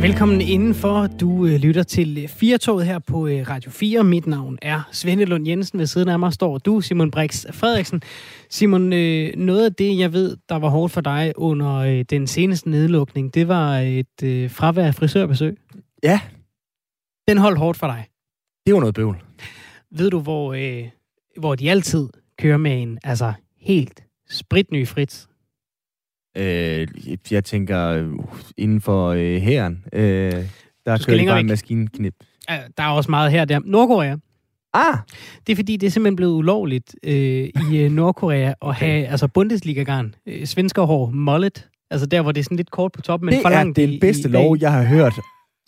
Velkommen indenfor. Du øh, lytter til Firtoget her på øh, Radio 4. Mit navn er Svende Lund Jensen. Ved siden af mig står du, Simon Brix Frederiksen. Simon, øh, noget af det, jeg ved, der var hårdt for dig under øh, den seneste nedlukning, det var et øh, fravær af frisørbesøg. Ja, Den holdt hårdt for dig. det var noget bøvl. Ved du, hvor, øh, hvor de altid kører med en altså helt spritny Fritz? Øh, jeg tænker, øh, inden for øh, hæren, øh, der kører de bare en maskinknip. Der er også meget her der. Nordkorea. Ah, Det er fordi, det er simpelthen blevet ulovligt øh, i øh, Nordkorea at have altså Bundesliga-garn, øh, svenskerhår, mullet, altså der, hvor det er sådan lidt kort på toppen, men det for er langt den i- bedste i, lov, bag. jeg har hørt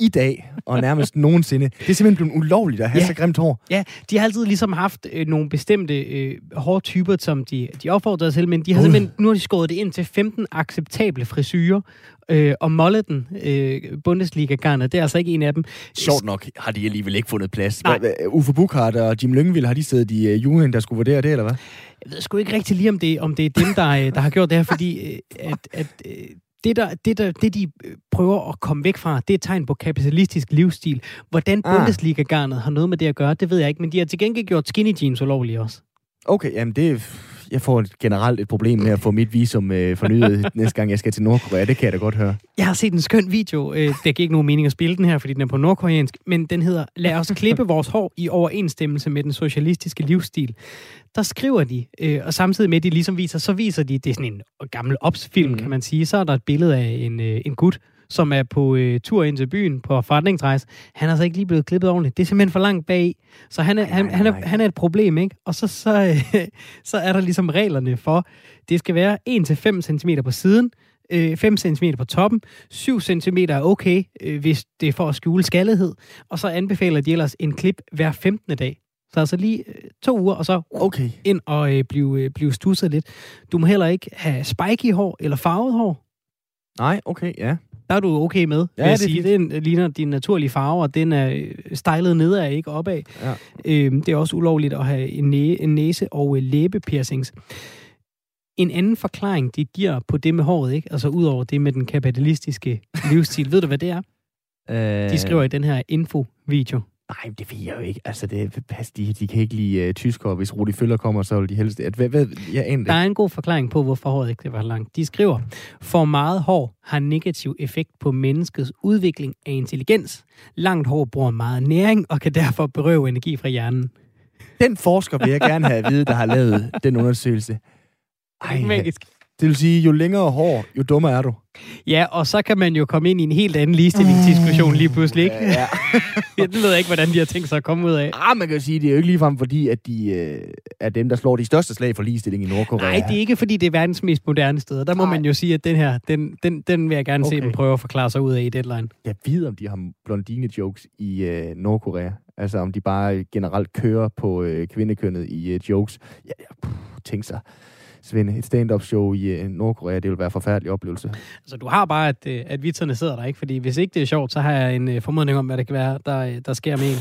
i dag, og nærmest nogensinde. Det er simpelthen blevet ulovligt at have Ja. så grimt hår. Ja, de har altid ligesom haft øh, nogle bestemte øh, hårtyper, som de, de opfordrer til, men de har Gud. simpelthen, nu har de skåret det ind til 15 acceptable frisyrer, øh, og mulleten, øh, Bundesliga-garnet, det er altså ikke en af dem. Sjovt nok har de alligevel ikke fundet plads. Nej. Uffe Buchhardt og Jim Lyngvild, har de siddet i uh, juryen, der skulle vurdere det, eller hvad? Jeg ved sgu ikke rigtig lige, om det, om det er dem, der, øh, der har gjort det her, fordi øh, at, at øh, det, der, det, der, det, de øh, prøver at komme væk fra, det er et tegn på kapitalistisk livsstil. Hvordan Ah. Bundesliga-garnet har noget med det at gøre, det ved jeg ikke, men de har til gengæld gjort skinny jeans ulovlige også. Okay, jamen det er... Jeg får et- generelt et problem med at få mit visum øh, fornyet næste gang, jeg skal til Nordkorea. Det kan jeg da godt høre. Jeg har set en skøn video. Øh, det giver ikke nogen mening at spille den her, fordi den er på nordkoreansk. Men den hedder, lad os klippe vores hår i overensstemmelse med den socialistiske livsstil. Der skriver de, øh, og samtidig med, at de ligesom viser, så viser de, det er sådan en gammel opsfilm, mm. kan man sige. Så er der et billede af en, øh, en gut, som er på øh, tur ind til byen på forretningsrejse. Han er så ikke lige blevet klippet ordentligt. Det er simpelthen for langt bag. Så han er, han, nej, han, er, han er et problem, ikke? Og så, så, øh, så er der ligesom reglerne for, det skal være 1-5 cm på siden, øh, 5 cm på toppen, 7 cm er okay, øh, hvis det er for at skjule skaldighed, og så anbefaler de ellers en klip hver 15. dag. Så altså lige øh, to uger, og så Okay. ind og øh, blive, øh, blive stusset lidt. Du må heller ikke have spiky hår eller farvet hår. Nej, okay, ja. Der er du okay med, Ja, vil jeg det er sige. Det ligner din naturlige farve, og den er øh, stylet nedad, ikke opad. Ja. Øhm, det er også ulovligt at have en, næ- en næse- og øh, læbepiercings. En anden forklaring, de giver på det med håret, ikke? altså ud over det med den kapitalistiske livsstil, ved du, hvad det er? Øh, De skriver i den her info-video. Nej, det ved jeg jo ikke. Altså, det, pas, de, de kan ikke lide uh, tyskere. Hvis Rudi Føller kommer, så vil de helst... At, hvad, hvad, jeg aner Der er en god forklaring på, hvorfor håret ikke var langt. De skriver, for meget hår har negativ effekt på menneskets udvikling af intelligens. Langt hår bruger meget næring og kan derfor berøve energi fra hjernen. Den forsker vil jeg gerne have at vide, der har lavet den undersøgelse. Ej, Magisk. Det vil sige, jo længere hår, jo dummere er du. Ja, og så kan man jo komme ind i en helt anden ligestillingsdiskussion lige pludselig, ikke? Ja. Jeg ved jeg ikke, hvordan de har tænkt sig at komme ud af. Ah, man kan jo sige, det er jo ikke ligefrem fordi, at de øh, er dem, der slår de største slag for ligestilling i Nordkorea. Nej, det er ikke, fordi det er verdens mest moderne sted. Der må Nej. man jo sige, at den her, den, den, den vil jeg gerne okay. se dem prøve at forklare sig ud af i Deadline. Jeg ved, om de har blondine-jokes i øh, Nordkorea. Altså, om de bare generelt kører på øh, kvindekønnet i øh, jokes. Ja, ja, puh, tænk sig. Svende, et stand-up show i øh, Nordkorea, det vil være en forfærdelig oplevelse. Så du har bare, at, øh, at vitserne sidder der, ikke? Fordi hvis ikke det er sjovt, så har jeg en øh, formodning om, hvad det kan være, der, der sker med en.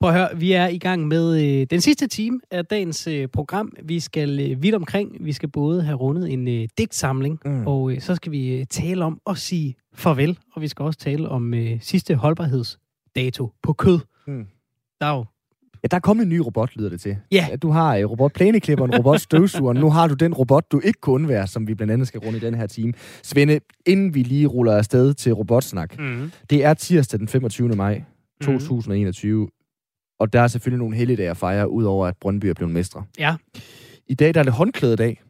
Prøv at høre, vi er i gang med øh, den sidste time af dagens øh, program. Vi skal øh, vidt omkring. Vi skal både have rundet en øh, digtsamling, mm. og øh, så skal vi øh, tale om at sige farvel. Og vi skal også tale om øh, sidste holdbarhedsdato på kød. Mm. Der er jo Ja, der er kommet en ny robot, lyder det til. Ja. Du har uh, robot plæneklipperen, robot støvsugeren. Nu har du den robot, du ikke kunne undvære, som vi blandt andet skal runde i den her time. Svende, inden vi lige ruller afsted til robotsnak. mm. Det er tirsdag den 25. maj Mhm. 2021. Og der er selvfølgelig nogle helligdage at fejre, udover at Brøndby er blevet mestre. Ja. I dag der er det håndklædedag.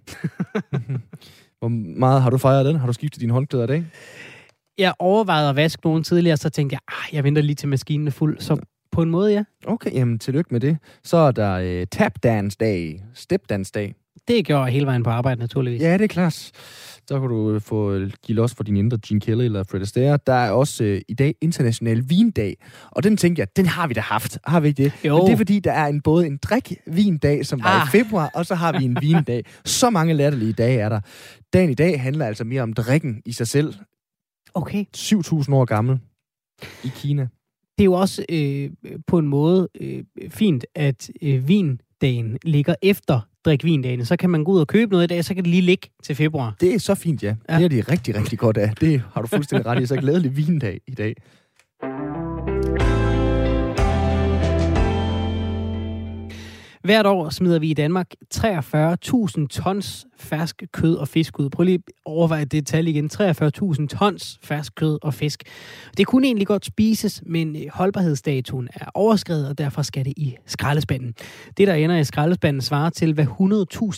Hvor meget har du fejret den? Har du skiftet dine håndklæder i dag? Jeg overvejede at vaske nogen tidligere, så tænkte jeg, ah, jeg venter lige til maskinen er fuld. Så på en måde, ja. Okay, jamen tillykke med det. Så er der øh, tap dance dag, step dance dag. Det gjorde jeg hele vejen på arbejde, naturligvis. Ja, det er klart. Så kan du øh, få øh, give los for din indre Gene Kelly eller Fred Astaire. Der er også øh, i dag international vindag. Og den tænkte jeg, den har vi da haft. Har vi ikke det? Jo. Men det er fordi, der er en, både en drik-vindag, som var Ah. i februar, og så har vi en vindag. Så mange latterlige dage er der. Dagen i dag handler altså mere om drikken i sig selv. Okay. 7.000 år gammel i Kina. Det er jo også øh, på en måde øh, fint, at øh, vindagen ligger efter drikke vindagene. Så kan man gå ud og købe noget i dag, så kan det lige ligge til februar. Det er så fint, ja. ja. Det er det rigtig, rigtig godt af. Det har du fuldstændig ret i. Så glædelig vindag i dag. Hvert år smider vi i Danmark 43.000 tons fersk kød og fisk ud. Prøv lige at overveje det tal igen. 43.000 tons fersk kød og fisk. Det kunne egentlig godt spises, men øh, holdbarhedsdatoen er overskrevet, og derfor skal det i skraldespanden. Det, der ender i skraldespanden, svarer til, hvad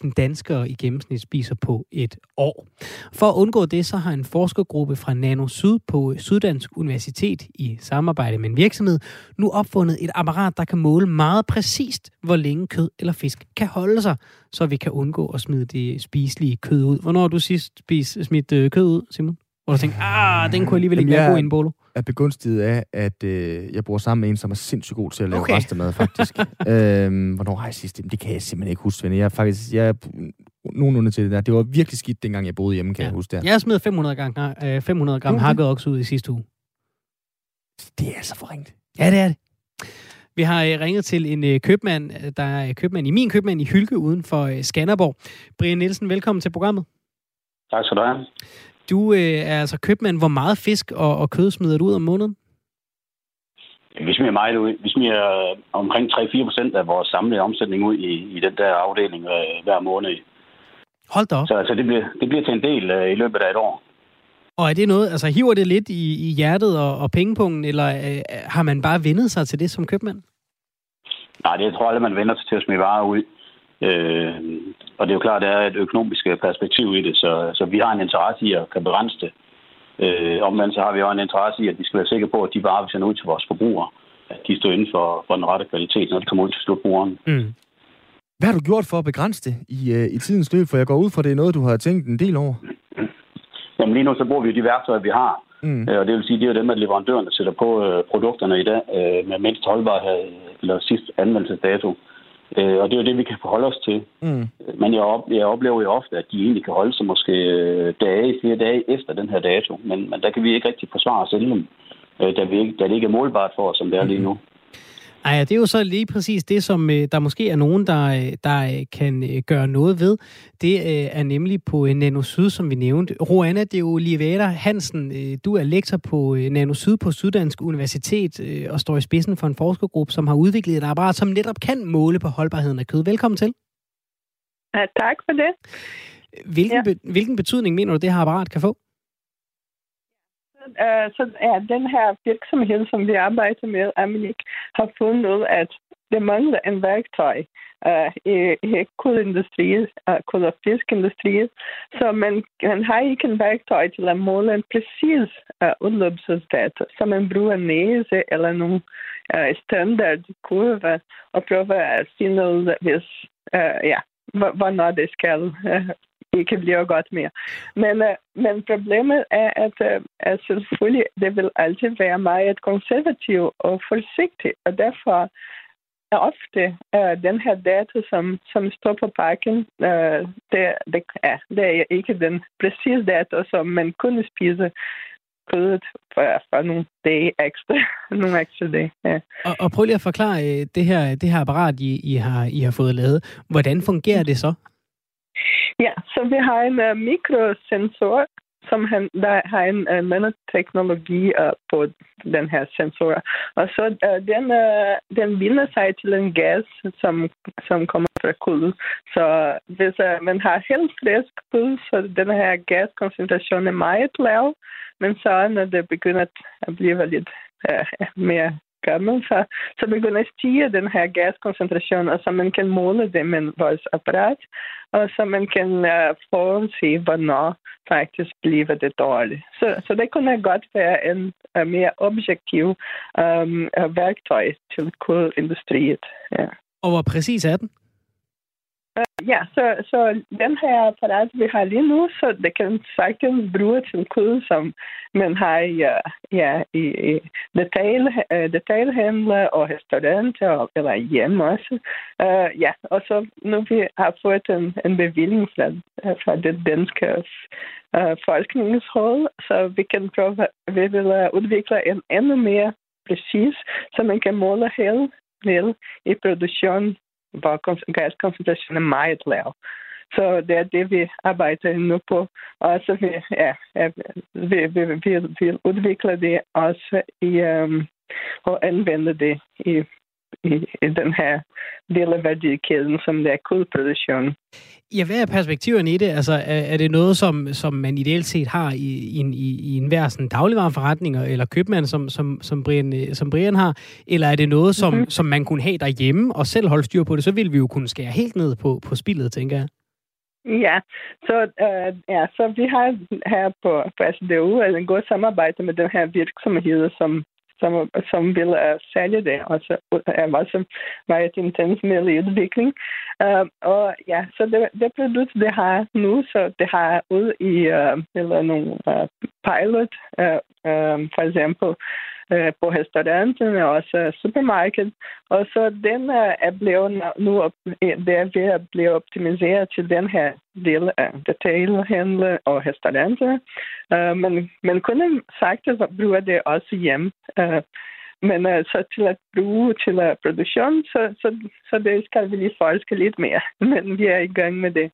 100.000 danskere i gennemsnit spiser på et år. For at undgå det, så har en forskergruppe fra Nano Syd på øh, Syddansk Universitet i samarbejde med en virksomhed nu opfundet et apparat, der kan måle meget præcist, hvor længe kød eller fisk kan holde sig, så vi kan undgå at smide det spiselige kød ud. Hvornår har du sidst spist, smidt øh, kød ud, Simon? Hvor du tænkte, ah, den kunne alligevel ikke være god i en bolo. er begunstiget af, at øh, jeg bor sammen med en, som er sindssygt god til at lave okay. restemad, faktisk. øhm, hvornår har jeg sidst? Det kan jeg simpelthen ikke huske, Jeg er faktisk, jeg er nogenlunde til det der. Det var virkelig skidt, dengang jeg boede hjemme, kan ja. jeg huske det. Jeg smidt 500 gram, øh, 500 gram okay. hakket okse ud i sidste uge. Det er altså forringt. Ja, det er det. Vi har øh, ringet til en øh, købmand, der er købmand i min købmand i Hylke uden for øh, Skanderborg. Brian Nielsen, velkommen til programmet. Tak skal du have. Du øh, er altså købmand. Hvor meget fisk og, og kød smider du ud om måneden? Vi smider meget ud. Vi smider omkring 3-4 procent af vores samlede omsætning ud i, i den der afdeling øh, hver måned. Hold da op. Så altså, det, bliver, det bliver til en del øh, i løbet af et år. Og er det noget, altså hiver det lidt i, i hjertet og, og pengepungen, eller øh, har man bare vendet sig til det som købmand? Nej, det jeg tror aldrig, man vender sig til at smide varer ud. Øh, og det er jo klart, at der er et økonomisk perspektiv i det, så, så vi har en interesse i at kan begrænse det. Øh, omvendt så har vi også en interesse i, at vi skal være sikre på, at de varer, vi sender ud til vores forbrugere, at de står inden for, for den rette kvalitet, når de kommer ud til slutbrugeren. Mm. Hvad har du gjort for at begrænse det i, uh, i tidens løb? For jeg går ud fra, det er noget, du har tænkt en del over. Jamen lige nu så bruger vi de værktøjer, vi har. Mm. Øh, og det vil sige, det er jo dem, at leverandørerne sætter på uh, produkterne i dag uh, med mindst holdbarhed eller sidst anvendelsesdato. Og det er jo det, vi kan forholde os til. Mm. Men jeg, op, jeg oplever jo ofte, at de egentlig kan holde sig måske dage, flere dage efter den her dato. Men, men der kan vi ikke rigtig forsvare os inden, da, vi ikke, da det ikke er målbart for os, som det er lige nu. Ej, det er jo så lige præcis det, som øh, der måske er nogen, der, øh, der øh, kan gøre noget ved. Det er nemlig på Nano Syd, som vi nævnte. Roana de Oliveira Hansen, du er lektor på Nano Syd på Syddansk Universitet og står i spidsen for en forskergruppe, som har udviklet et apparat, som netop kan måle på holdbarheden af kød. Velkommen til. Ja, tak for det. Hvilken, ja. hvilken betydning mener du, det her apparat kan få? Øh, så er den her virksomhed, som vi arbejder med, Aminik, har fundet, at det mangler en værktøj øh, i, i kulindustrien, øh, kul- og fiskindustrien. Så man, man har ikke en værktøj til at måle en præcis øh, udløbsresultat, så man bruger næse eller nogle øh, standardkurve og prøver at finde ud, hvis, øh, ja, hvornår det skal øh, ikke blive godt mere. Men, uh, men problemet er, at, uh, at selvfølgelig det vil altid være meget konservativ og forsigtig, og derfor er ofte uh, den her data, som, som står på pakken, uh, det, det, ja, det er ikke den præcise data, som man kunne spise kødet for, for nogle dage ekstra. nogle ekstra dage, ja. og, og prøv lige at forklare det her, det her apparat, I, I, har, I har fået lavet. Hvordan fungerer det så? Ja, så vi har en uh, mikrosensor, som han, der har en uh, nanoteknologi uh, på den her sensor. Og så uh, den, uh, den binder sig til en gas, som, som kommer fra kul. Så hvis uh, man har helt frisk kul, så den her gaskoncentration er meget lav. Men så når det begynder at blive lidt uh, mere gammel, så, så begynder at stige den her gaskoncentration, og så man kan måle det med vores apparat, og så man kan uh, forudse, hvornår faktisk bliver det dårligt. Så, så det kunne godt være en uh, mere objektiv um, uh, værktøj til kulindustriet. Ja. Og hvor præcis er den? Ja, så, så den her apparat, vi har lige nu, så det kan sagtens bruge til kød, som man har i, øh, ja, i, i detail, øh, detailhandler og restauranter eller hjemme også. Uh, ja, og så nu vi har fået en, en bevilling fra, fra det danske uh, forskningshold, så vi kan prøve, vi vil udvikle en endnu mere præcis, så man kan måle helt ned i produktion hvor gaskoncentrationen er meget lav. Så det er det, vi arbejder nu på. Og så vi, ja, vi, vi, vi, vi udvikler det også i, um, og anvender det i i, i den her del af værdikæden, som det er kulproduktion. Ja, hvad er perspektiverne i det? Altså, er, er det noget, som, som man ideelt set har i, i, i, i en hver sådan dagligvareforretning, eller købmand, som, som, som, Brian, som Brian har? Eller er det noget, som, mm-hmm. som man kunne have derhjemme og selv holde styr på det? Så ville vi jo kunne skære helt ned på, på spillet, tænker jeg. Ja, så, øh, ja, så vi har her på, på SDU en god samarbejde med den her virksomhed, som som, som vil uh, sælge det, og så øh, er også meget intens med i udvikling. Uh, og ja, så det, det produkt, det har nu, så det har ud i uh, eller nogle uh, pilot, uh, uh, for eksempel Øh, på restauranterne og også øh, supermarkedet. Og så den øh, er blevet nu op, det er ved at blive optimiseret til den her del af detailhandel og restauranter. Uh, men man kunne sagtens bruge det også hjem. Uh, men uh, så til at bruge til uh, produktion, så, så, så det skal vi lige forske lidt mere. Men vi er i gang med det.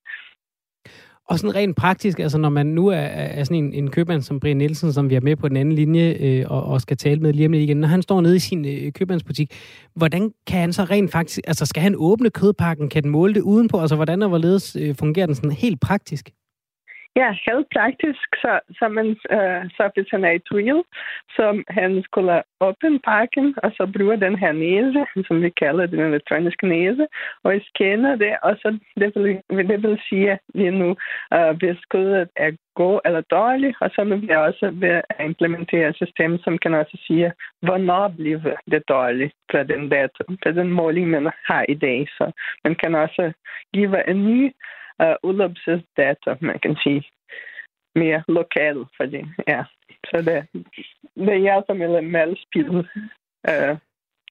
Og sådan rent praktisk, altså når man nu er, er sådan en, en købmand som Brian Nielsen, som vi er med på den anden linje øh, og, og skal tale med lige om lidt igen, når han står nede i sin øh, købmandsbutik, hvordan kan han så rent faktisk, altså skal han åbne kødpakken, kan den måle det udenpå, altså hvordan og hvorledes øh, fungerer den sådan helt praktisk? Ja, helt praktisk, så, så, man, uh, så hvis han er i tvivl, så han skulle åbne pakken, og så bruge den her næse, som vi kalder den elektroniske næse, og scanner det, og så det vil, det vil sige lige nu, uh, hvis kødet er god eller dårlig, og så vil vi også ved at implementere et system, som kan også sige, hvornår bliver det dårligt fra den dato, fra den måling, man har i dag. Så man kan også give en ny uh, udløbsdata, man kan sige, mere lokal, fordi ja, så det, det hjælper med, med alle spil. Uh,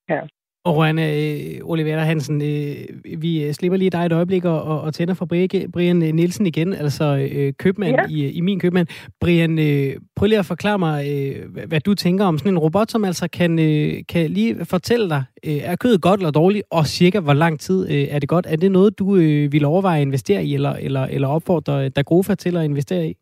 ja. Og Rønne, øh, Oliver Hansen, øh, vi slipper lige dig et øjeblik og, og, tænder for Brian Nielsen igen, altså øh, købmand ja. i, i min købmand. Brian, øh, prøv lige at forklare mig, øh, hvad du tænker om sådan en robot, som altså kan, øh, kan lige fortælle dig, øh, er kødet godt eller dårligt, og cirka hvor lang tid øh, er det godt? Er det noget, du øh, vil overveje at investere i, eller, eller, eller opfordre Dagrofa til at investere i?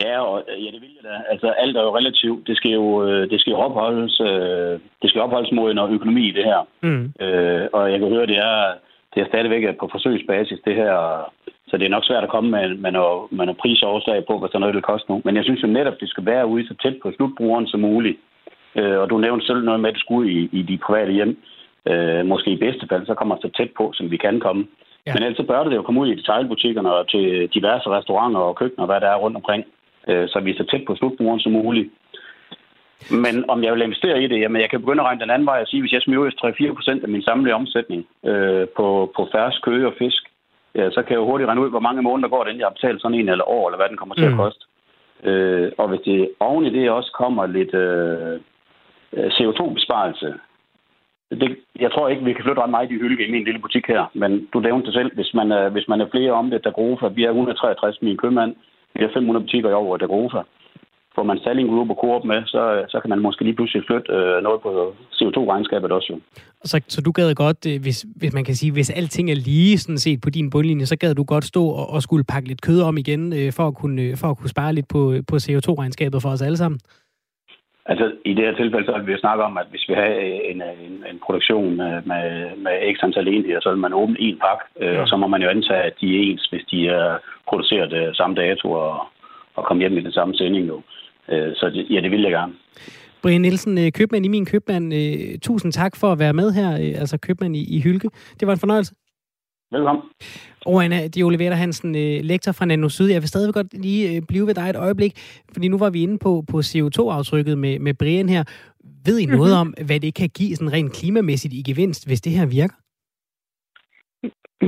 Ja, og, ja, det vil jeg da. Altså, alt er jo relativt. Det skal jo, øh, det skal jo opholdes, øh, det skal opholdes mod noget økonomi i det her. Mm. Øh, og jeg kan høre, det er, det er stadigvæk på forsøgsbasis, det her. Så det er nok svært at komme med, med, noget, med noget prisoverslag på, hvad sådan noget det koster nu. Men jeg synes jo netop, det skal være ude så tæt på slutbrugeren som muligt. Øh, og du nævnte selv noget med, at det skulle i, i de private hjem. Øh, måske i bedste fald, så kommer så tæt på, som vi kan komme. Ja. Men ellers så bør det jo komme ud i detailbutikkerne og til diverse restauranter og køkkener, hvad der er rundt omkring øh, så vi er så tæt på slutbrugeren som muligt. Men om jeg vil investere i det, jamen jeg kan begynde at regne den anden vej og sige, hvis jeg smider 3-4 procent af min samlede omsætning øh, på, på færre køge og fisk, ja, så kan jeg jo hurtigt regne ud, hvor mange måneder går den, jeg har betalt sådan en eller år, eller hvad den kommer til mm. at koste. Øh, og hvis det oven i det også kommer lidt øh, CO2-besparelse, det, jeg tror ikke, vi kan flytte ret meget i hylde i min lille butik her, men du nævnte det selv, hvis man er, hvis man er flere om det, der grufer, vi er 163 min købmand, de der 500 butikker i over der Dagrofa. Får man Salling Group og Coop med, så, øh, så kan man måske lige pludselig flytte øh, noget på CO2-regnskabet også jo. Så, så du gad godt, øh, hvis, hvis man kan sige, hvis alting er lige sådan set på din bundlinje, så gad du godt stå og, og skulle pakke lidt kød om igen, øh, for, at kunne, øh, for at kunne spare lidt på, på CO2-regnskabet for os alle sammen? Altså, i det her tilfælde, så vil vi snakke om, at hvis vi har en, en, en produktion med, med x antal enheder, så vil man åbne en pakke, øh, og så må man jo antage, at de er ens, hvis de er produceret øh, samme dato og, og komme hjem i den samme sending. Jo. Øh, så det, ja, det vil jeg gerne. Brian Nielsen, øh, købmand i min købmand, øh, tusind tak for at være med her, øh, altså købmand i, i Hylke. Det var en fornøjelse. Velkommen. Og Anna, det er Oliver Hansen, øh, lektor fra Nano Syd. Jeg vil stadig godt lige øh, blive ved dig et øjeblik, fordi nu var vi inde på, på CO2-aftrykket med, med Brian her. Ved I noget mm-hmm. om, hvad det kan give sådan rent klimamæssigt i gevinst, hvis det her virker?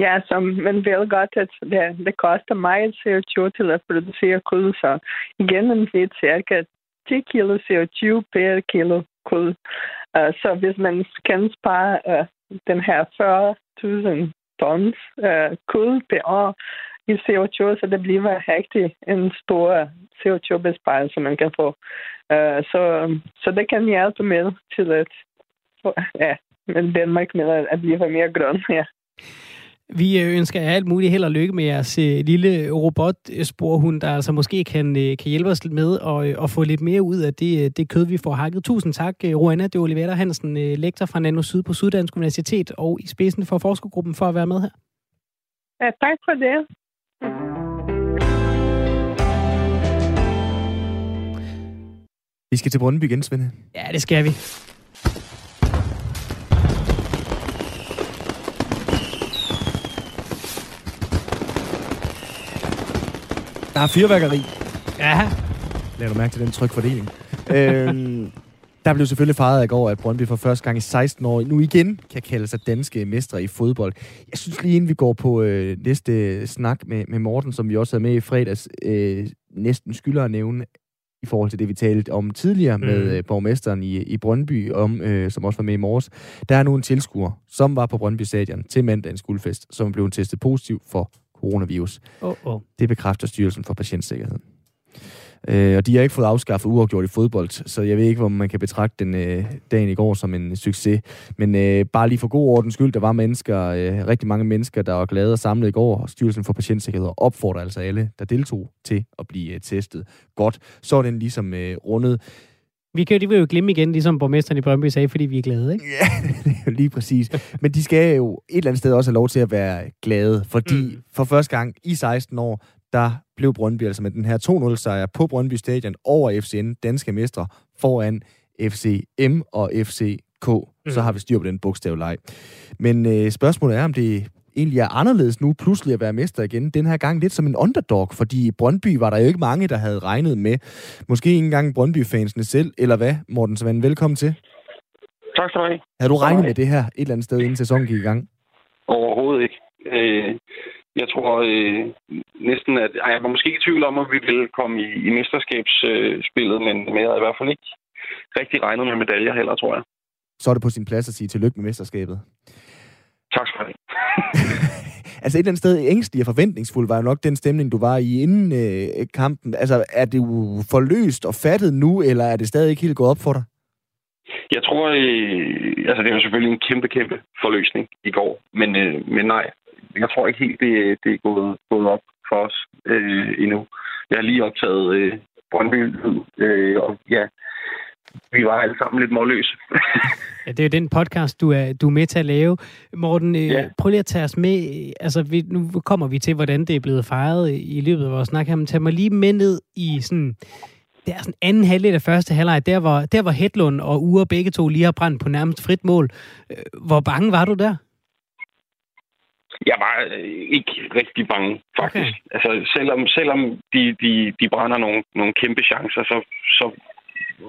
Ja, som man ved godt, at det, det koster meget CO2 til at producere kul, så gennemsnit cirka 10 kilo CO2 per kilo kul. Uh, så hvis man kan spare den her 40.000 tons øh, kul per år i CO2, så det bliver rigtig en stor CO2-besparelse, man kan få. Øh, så, så det kan hjælpe med til at ja, Danmark med at blive mere grøn. Ja. Vi øh, ønsker jer alt muligt held og lykke med jeres øh, lille robotsporhund, der altså måske kan, øh, kan hjælpe os med at, at få lidt mere ud af det, det kød, vi får hakket. Tusind tak, Roanna de Olivera Hansen, lektor fra Nano Syd på Syddansk Universitet og i spidsen for forskergruppen for at være med her. Ja, tak for det. Vi skal til Brøndby igen, Svende. Ja, det skal vi. Der er fyrværkeri. Ja. Lad du mærke til den trykfordeling. øhm, der blev selvfølgelig fejret i går, at Brøndby for første gang i 16 år nu igen kan kalde sig danske mestre i fodbold. Jeg synes lige inden vi går på øh, næste snak med, med Morten, som vi også havde med i fredags, øh, næsten skylder at nævne, i forhold til det, vi talte om tidligere mm. med øh, borgmesteren i, i Brøndby, om, øh, som også var med i morges. Der er nu en tilskuer, som var på Brøndby Stadion til mandagens guldfest, som blev testet positiv for coronavirus. Oh, oh. Det bekræfter Styrelsen for Patientsikkerhed. Øh, og de har ikke fået afskaffet uafgjort i fodbold, så jeg ved ikke, om man kan betragte den øh, dagen i går som en succes. Men øh, bare lige for god ordens skyld, der var mennesker, øh, rigtig mange mennesker, der var glade og samlet i går, og Styrelsen for Patientsikkerhed opfordrer altså alle, der deltog til at blive øh, testet godt. Så er den ligesom øh, rundet. Vi kan, de vil jo glemme igen, ligesom borgmesteren i Brøndby sagde, fordi vi er glade, ikke? Ja, det er jo lige præcis. Men de skal jo et eller andet sted også have lov til at være glade, fordi mm. for første gang i 16 år, der blev Brøndby altså med den her 2-0-sejr på Brøndby Stadion over FCN, danske mestre, foran FCM og FCK. Mm. Så har vi styr på den bogstavleg. Men øh, spørgsmålet er, om det egentlig er anderledes nu pludselig at være mester igen. Den her gang lidt som en underdog, fordi Brøndby var der jo ikke mange, der havde regnet med. Måske ikke engang Brøndby-fansene selv, eller hvad, Morten Svend? Velkommen til. Tak skal du have. Havde du regnet med det her et eller andet sted, inden sæsonen gik i gang? Overhovedet ikke. Øh, jeg tror øh, næsten, at ej, jeg var måske ikke i tvivl om, at vi ville komme i, i mesterskabsspillet, øh, men, men jeg havde i hvert fald ikke rigtig regnet med medaljer heller, tror jeg. Så er det på sin plads at sige tillykke med mesterskabet. Tak skal du have. altså et eller andet sted ængstelig og forventningsfuld var jo nok den stemning, du var i inden øh, kampen. Altså er det jo forløst og fattet nu, eller er det stadig ikke helt gået op for dig? Jeg tror, øh, altså det var selvfølgelig en kæmpe, kæmpe forløsning i går, men, øh, men nej, jeg tror ikke helt, det, det er gået, gået op for os øh, endnu. Jeg har lige optaget øh, Brøndby, øh, og ja, vi var alle sammen lidt målløse. ja, det er jo den podcast, du er, du er med til at lave. Morten, øh, ja. prøv lige at tage os med. Altså, vi, nu kommer vi til, hvordan det er blevet fejret i løbet af vores snak her, men tag mig lige med ned i sådan... Det er sådan anden halvdel af første halvleg, der hvor, der hvor Hedlund og Ure begge to lige har brændt på nærmest frit mål. Øh, hvor bange var du der? Jeg var øh, ikke rigtig bange, faktisk. Okay. Altså, selvom, selvom de, de, de brænder nogle, nogle kæmpe chancer, så, så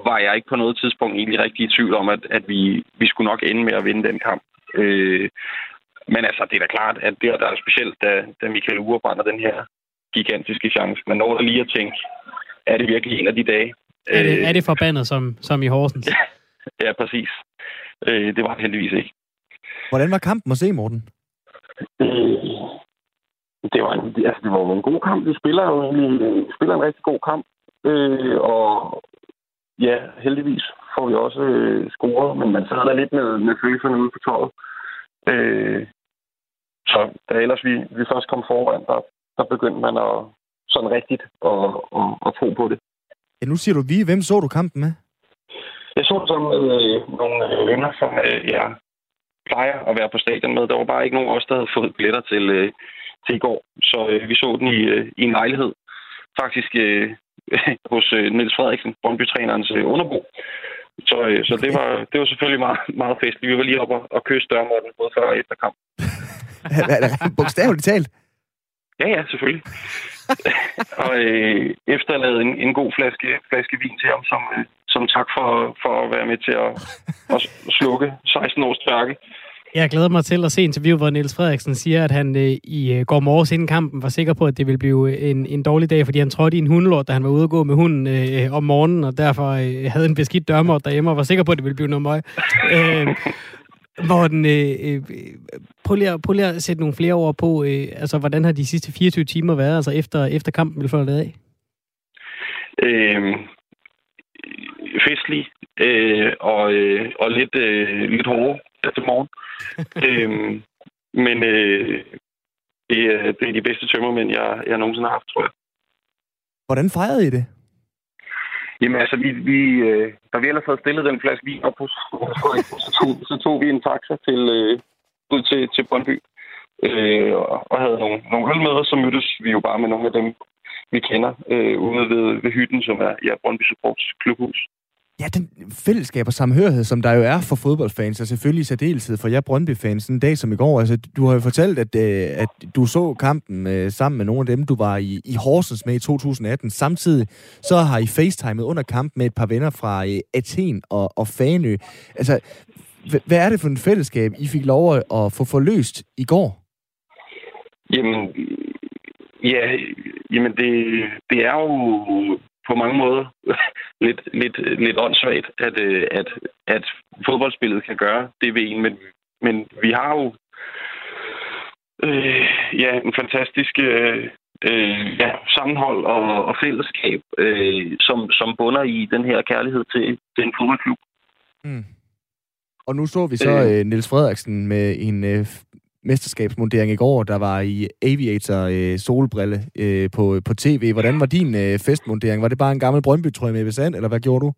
var jeg ikke på noget tidspunkt egentlig rigtig i tvivl om, at, at vi, vi skulle nok ende med at vinde den kamp. Øh, men altså, det er da klart, at det der er specielt, da, da Michael Ure brænder den her gigantiske chance. Man når da lige at tænke, er det virkelig en af de dage? Er det, øh, er det forbandet som, som i Horsens? Ja, ja præcis. Øh, det var det heldigvis ikke. Hvordan var kampen at se, Morten? Øh, det var, en, altså, det var en god kamp. Vi spiller jo egentlig, spiller en rigtig god kamp. Øh, og ja, heldigvis får vi også øh, scoret, men man sidder der lidt med, med følelserne ude på tåret. Øh, så da ellers vi, vi først kom foran, der, der begyndte man at sådan rigtigt at, at, at tro på det. Ja, nu siger du vi. Hvem så du kampen med? Jeg så det sammen med øh, nogle øh, venner, som øh, jeg plejer at være på stadion med. Der var bare ikke nogen af os, der havde fået billetter til, øh, til i går. Så øh, vi så den i, øh, i en lejlighed. Faktisk øh, hos øh, Niels Frederiksen, Brøndby-trænerens øh, underbo. Så, øh, så det, var, det var selvfølgelig meget, meget festligt. Vi var lige oppe og, og kysse dørmåtten både før og efter kamp. er det bogstaveligt talt? Ja, ja, selvfølgelig. og øh, efterladet en, en god flaske, flaske vin til ham, som, som tak for, for at være med til at, at slukke 16 års tørke. Jeg glæder mig til at se interviewet, hvor Niels Frederiksen siger, at han øh, i øh, går morges inden kampen var sikker på, at det ville blive øh, en, en dårlig dag, fordi han trådte i en hundelort, da han var ude at gå med hunden øh, om morgenen, og derfor øh, havde en beskidt dørmåt derhjemme og var sikker på, at det ville blive noget møg. øh, Morten, øh, øh, prøv, lige at, prøv lige at sætte nogle flere ord på, øh, altså hvordan har de sidste 24 timer været, altså efter, efter kampen blev fløjtet af? Øh, festlig øh, og, øh, og lidt, øh, lidt hårde til morgen. øhm, men øh, det, er, det er de bedste tømmermænd, jeg, jeg nogensinde har haft, tror jeg. Hvordan fejrede I det? Jamen altså, vi, vi, øh, da vi ellers havde stillet den flaske vin op på, så tog, så tog vi en taxa til, øh, ud til, til Brøndby øh, og havde nogle, nogle øl med, og så mødtes vi jo bare med nogle af dem, vi kender, øh, ude ved, ved hytten, som er ja, Brøndby Supports klubhus. Ja, den fællesskab og samhørighed, som der jo er for fodboldfans, og selvfølgelig i særdeleshed for jer Brøndby-fans, en dag som i går. Altså, du har jo fortalt, at, øh, at du så kampen øh, sammen med nogle af dem, du var i, i Horsens med i 2018. Samtidig så har I facetimet under kampen med et par venner fra øh, Athen og, og Fanø. Altså, hvad er det for en fællesskab, I fik lov at få forløst i går? Jamen, ja, jamen det, det er jo på mange måder lidt, lidt, lidt åndssvagt, at, øh, at, at fodboldspillet kan gøre det ved en, men, men vi har jo øh, ja, en fantastisk øh, øh, ja, sammenhold og, og fællesskab, øh, som, som bunder i den her kærlighed til, til en fodboldklub. Mm. Og nu så vi så øh, øh Niels Frederiksen med en øh, mesterskabsmundering i går, der var i Aviator øh, solbrille øh, på, på tv. Hvordan var din øh, festmundering? Var det bare en gammel Brøndby-trøje med Vesand, eller hvad gjorde du?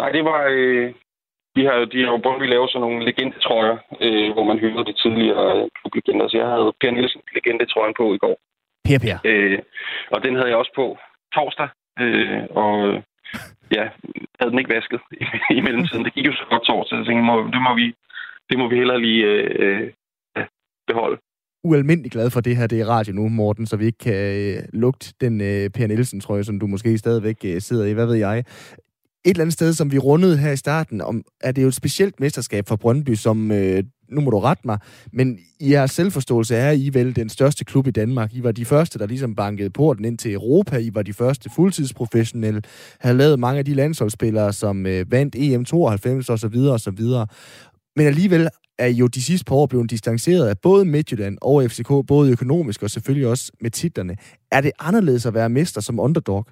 Nej, det var... Øh, de har, de har jo Brøndby lavet sådan nogle legendetrøjer, øh, hvor man hylder de tidligere klublegender. Så jeg havde Per Nielsen legendetrøjen på i går. Per Per. Øh, og den havde jeg også på torsdag. Øh, og ja, havde den ikke vasket i, i mellemtiden. Det gik jo så godt torsdag, så jeg tænkte, det må vi, det må vi hellere lige øh, hold. Ualmindelig glad for det her, det er radio nu, Morten, så vi ikke kan øh, lugte den øh, Per Nielsen-trøje, som du måske stadigvæk øh, sidder i. Hvad ved jeg? Et eller andet sted, som vi rundede her i starten, om, er det jo et specielt mesterskab for Brøndby, som, øh, nu må du rette mig, men i jeres selvforståelse er I vel den største klub i Danmark. I var de første, der ligesom bankede porten ind til Europa. I var de første fuldtidsprofessionelle, havde lavet mange af de landsholdsspillere, som øh, vandt EM92 osv. osv. Men alligevel er jo de sidste par år blevet distanceret af både Midtjylland og FCK, både økonomisk og selvfølgelig også med titlerne. Er det anderledes at være mester som underdog?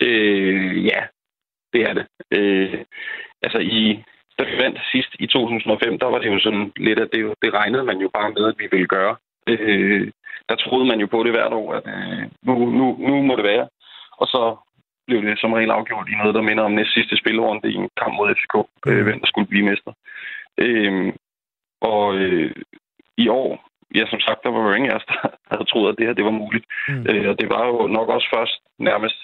Øh, ja, det er det. Øh, altså i da vi vandt sidst i 2005, der var det jo sådan lidt, at det, det regnede man jo bare med, at vi ville gøre. Øh, der troede man jo på det hvert år, at øh, nu, nu, nu må det være. Og så blev det som regel afgjort i noget, der minder om næst sidste spilrunde i en kamp mod FCK, øh, hvem der skulle blive mester. Øh, og øh, i år, ja, som sagt, der var jo ingen af os, der havde troet, at det her det var muligt. Mm. Øh, og det var jo nok også først nærmest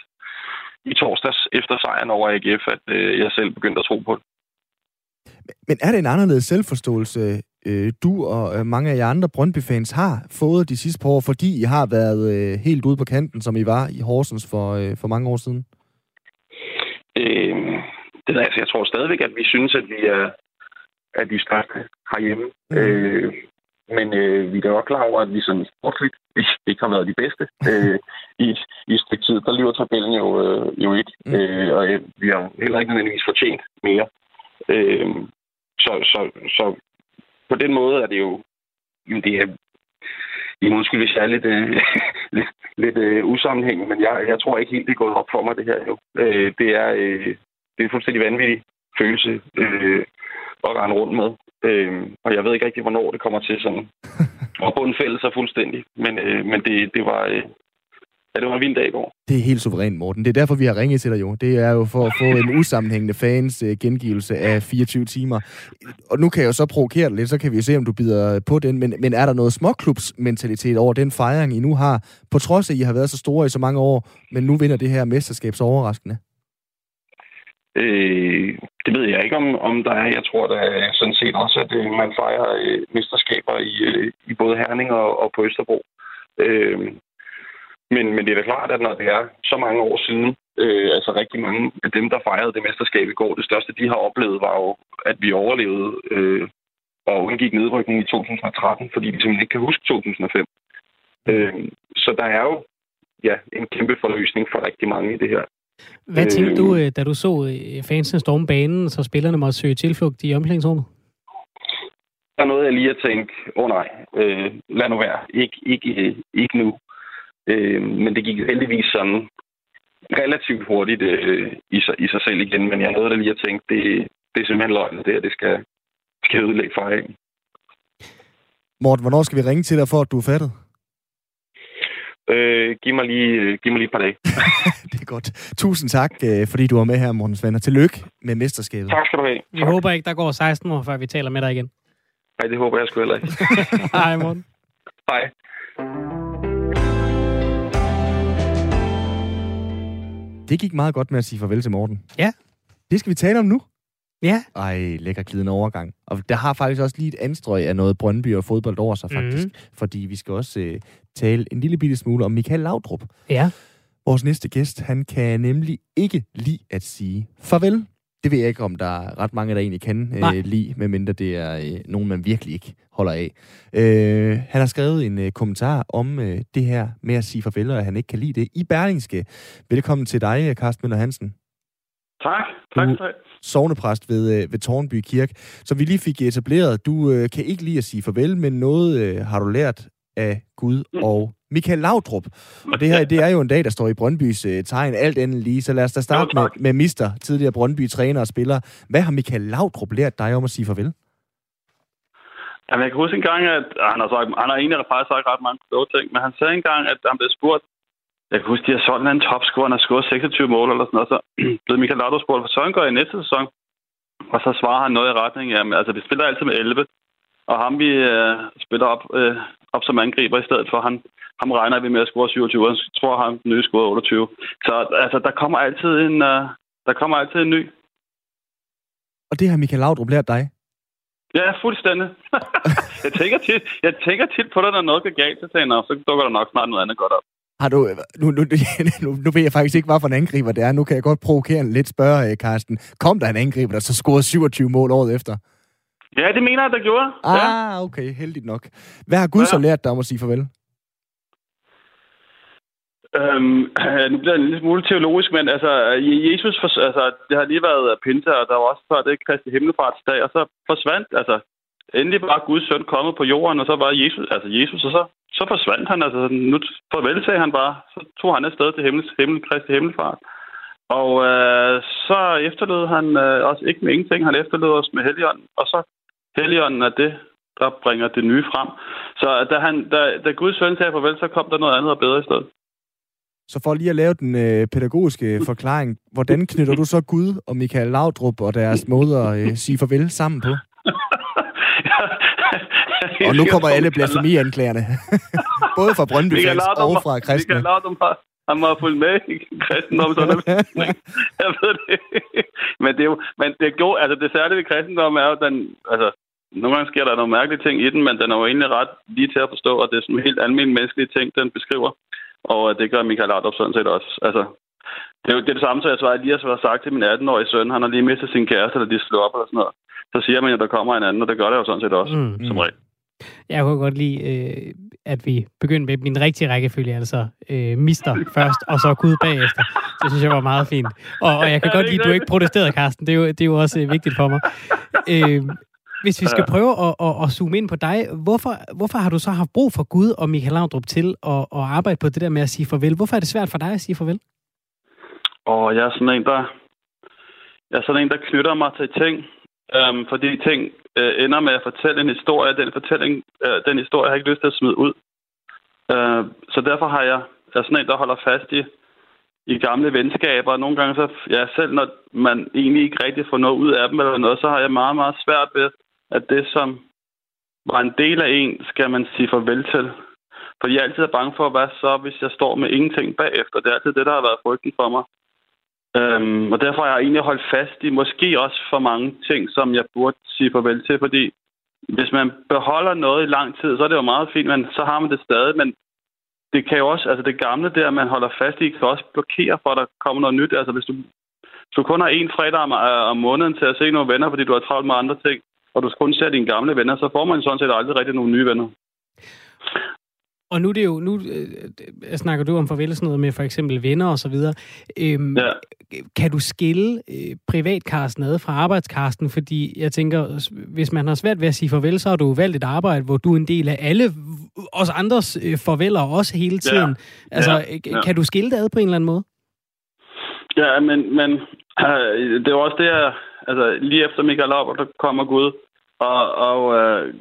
i torsdags efter sejren over AGF, at øh, jeg selv begyndte at tro på det. Men er det en anderledes selvforståelse, øh, du og øh, mange af jer andre Brøndby-fans har fået de sidste par år, fordi I har været øh, helt ude på kanten, som I var i Horsens for, øh, for mange år siden? Øh, det er, altså, jeg tror stadigvæk, at vi synes, at vi er, er de største herhjemme. Mm. Øh, men øh, vi er også klar over, at vi sådan sportsligt ikke har været de bedste øh, i, i et stykke tid. Der lyver tabellen jo, øh, jo ikke, mm. øh, og øh, vi har heller ikke nødvendigvis fortjent mere. Øh, så, så, så på den måde er det jo... Jamen det er, I undskyld, hvis jeg er lidt, øh, lidt, lidt øh, usammenhængende, men jeg, jeg tror ikke helt, det er gået op for mig, det her. Jo. Øh, det, er, øh, det er en fuldstændig vanvittig følelse øh, at rende rundt med. Øh, og jeg ved ikke rigtig, hvornår det kommer til sådan at få en fælles sig fuldstændig. Men, øh, men det, det var... Øh, Ja, det var en vild dag i går. Det er helt suverænt, Morten. Det er derfor, vi har ringet til dig jo. Det er jo for at få en usammenhængende fans uh, gengivelse af 24 timer. Og nu kan jeg jo så provokere dig lidt, så kan vi jo se, om du bider på den. Men, men er der noget småklubsmentalitet over den fejring, I nu har, på trods af, at I har været så store i så mange år, men nu vinder det her mesterskab så overraskende? Øh, det ved jeg ikke, om, om der er. Jeg tror der er sådan set også, at øh, man fejrer øh, mesterskaber i, øh, i både Herning og, og på Østerbro. Øh, men, men det er da klart, at når det er så mange år siden, øh, altså rigtig mange af dem, der fejrede det mesterskab i går, det største, de har oplevet, var jo, at vi overlevede øh, og undgik nedrykning i 2013, fordi de simpelthen ikke kan huske 2005. Øh, så der er jo ja, en kæmpe forløsning for rigtig mange i det her. Hvad tænkte øh, du, øh, da du så øh, fansen storme banen, så spillerne måtte søge tilflugt i omklædningsrummet? Der er noget, jeg lige at tænke, åh oh, nej, øh, lad nu være, ikke, ikke, ikke nu. Øh, men det gik heldigvis sådan relativt hurtigt øh, i, sig, i sig selv igen. Men jeg nåede da lige at tænke, det, det er simpelthen løgn, det, det skal, skal ødelægge for af. Morten, hvornår skal vi ringe til dig for, at du er fattet? Øh, giv, mig lige, giv mig lige et par dage. det er godt. Tusind tak, øh, fordi du var med her, Morten Svend. Tillykke med mesterskabet. Tak skal du have. Vi tak. håber ikke, der går 16 år, før vi taler med dig igen. Nej, det håber jeg sgu heller ikke. Hej, Morten. Hej. Det gik meget godt med at sige farvel til Morten. Ja. Det skal vi tale om nu. Ja. Ej, lækker glidende overgang. Og der har faktisk også lige et anstrøg af noget Brøndby og fodbold over sig, faktisk. Mm. Fordi vi skal også øh, tale en lille bitte smule om Michael Laudrup. Ja. Vores næste gæst, han kan nemlig ikke lide at sige farvel. Det ved jeg ikke, om der er ret mange, der egentlig kan øh, lide, medmindre det er øh, nogen, man virkelig ikke holder af. Øh, han har skrevet en øh, kommentar om øh, det her med at sige farvel, og at han ikke kan lide det i Berlingske. Velkommen til dig, Karsten Møller Hansen. Tak. Tak for det. Sovnepræst ved, øh, ved Tornby Kirke. Så vi lige fik etableret, du øh, kan ikke lide at sige farvel, men noget øh, har du lært af Gud mm. og Michael Laudrup. Og det her, det er jo en dag, der står i Brøndbys øh, tegn, alt andet lige. Så lad os da starte jo, med, med Mister, tidligere Brøndby-træner og spiller. Hvad har Michael Laudrup lært dig om at sige farvel? Jamen, jeg kan huske en gang, at han har, sagt, han har egentlig faktisk sagt ret mange kloge ting, men han sagde engang, at han blev spurgt, jeg kan huske, de har solgt en topscorer, han har scoret 26 mål eller sådan noget, så blev Michael Laudrup spurgt, hvad sådan går i næste sæson? Og så svarer han noget i retning, jamen, altså, vi spiller altid med 11, og ham vi øh, spiller op, øh, op som angriber i stedet for, han, ham regner vi med at score 27, og jeg tror, han nye scorer 28. Så altså, der kommer altid en, øh, der kommer altid en ny. Og det har Michael Laudrup lært dig? Ja, fuldstændig. jeg, tænker tit, jeg tænker tit på det, når noget går galt, så tænker jeg, så dukker der nok snart noget andet godt op. Har du, nu, nu, nu, nu ved jeg faktisk ikke, hvad for en angriber det er. Nu kan jeg godt provokere en lidt spørge, Karsten. Kom der en angriber, der så scorede 27 mål året efter? Ja, det mener jeg, der gjorde. Ah, ja. okay. Heldigt nok. Hvad har Gud ja. så lært dig om at sige farvel? Øhm, nu bliver det en lille smule teologisk, men altså, Jesus, for, altså, det har lige været pinse, og der var også før det Kristi Himmelfartsdag, og så forsvandt, altså, endelig var Guds søn kommet på jorden, og så var Jesus, altså Jesus, og så, så forsvandt han, altså, nu farvel sagde han bare, så tog han afsted til himmel, himmel, Kristi Himmelfart. Og øh, så efterlod han øh, os ikke med ingenting, han efterlod os med Helligånden, og så Helligånden er det, der bringer det nye frem. Så da, han, da, da Guds søn sagde farvel, så kom der noget andet og bedre i stedet. Så for lige at lave den øh, pædagogiske forklaring, hvordan knytter du så Gud og Michael Laudrup og deres måde at øh, sige farvel sammen på? og nu kommer alle blasfemianklagerne. Både fra Brøndby og fra kristne. Michael Laudrup har, han må have fulgt med i kristendom. Sådan jeg ved det. Men det er jo, men det god, altså det særlige ved kristendom er jo, den, altså, nogle gange sker der nogle mærkelige ting i den, men den er jo egentlig ret lige til at forstå, og det er sådan helt almindelige menneskelige ting, den beskriver. Og det gør Michael Laudrup sådan set også. Altså, det er jo det, er det samme, som jeg svarer, lige har sagt til min 18-årige søn. Han har lige mistet sin kæreste, eller de slår op eller sådan noget. Så siger man, at der kommer en anden, og det gør det jo sådan set også, mm. som regel. Jeg kunne godt lide, øh, at vi begyndte med min rigtige rækkefølge, altså øh, mister først, og så Gud bagefter. Det synes jeg var meget fint. Og, og jeg kan godt lide, at du ikke protesterede, Carsten. Det er jo, det er jo også øh, vigtigt for mig. Øh, hvis vi skal prøve at, at, at zoome ind på dig, hvorfor, hvorfor har du så haft brug for Gud og Michael Laudrup til at, at arbejde på det der med at sige farvel? Hvorfor er det svært for dig at sige farvel? Og jeg er sådan en, der, jeg er sådan en, der knytter mig til ting, øhm, fordi ting øh, ender med at fortælle en historie. Den fortælling, øh, den historie har jeg ikke lyst til at smide ud. Øh, så derfor har jeg, jeg er sådan en, der holder fast i, i gamle venskaber. Nogle gange så, ja, selv når man egentlig ikke rigtig får noget ud af dem eller noget, så har jeg meget, meget svært ved at det, som var en del af en, skal man sige farvel til. Fordi jeg altid er bange for, hvad så, hvis jeg står med ingenting bagefter. Det er altid det, der har været frygten for mig. Øhm, og derfor har jeg egentlig holdt fast i måske også for mange ting, som jeg burde sige farvel til, fordi hvis man beholder noget i lang tid, så er det jo meget fint, men så har man det stadig, men det kan jo også, altså det gamle der, man holder fast i, kan også blokere for, at der kommer noget nyt. Altså hvis du, hvis du kun har en fredag om, om måneden til at se nogle venner, fordi du har travlt med andre ting, og du kun ser dine gamle venner, så får man sådan set aldrig rigtig nogle nye venner. Og nu er det jo, nu øh, snakker du om farvel sådan noget med for eksempel venner og så videre. Øhm, ja. Kan du skille øh, privatkarsten ad fra arbejdskarsten? Fordi jeg tænker, hvis man har svært ved at sige farvel, så har du valgt et arbejde, hvor du er en del af alle os andres øh, farveler også hele tiden. Ja. Altså, ja. Ja. kan du skille det ad på en eller anden måde? Ja, men, men øh, det er også det, jeg altså lige efter Michael Lauber, der kommer Gud. Og, og øh,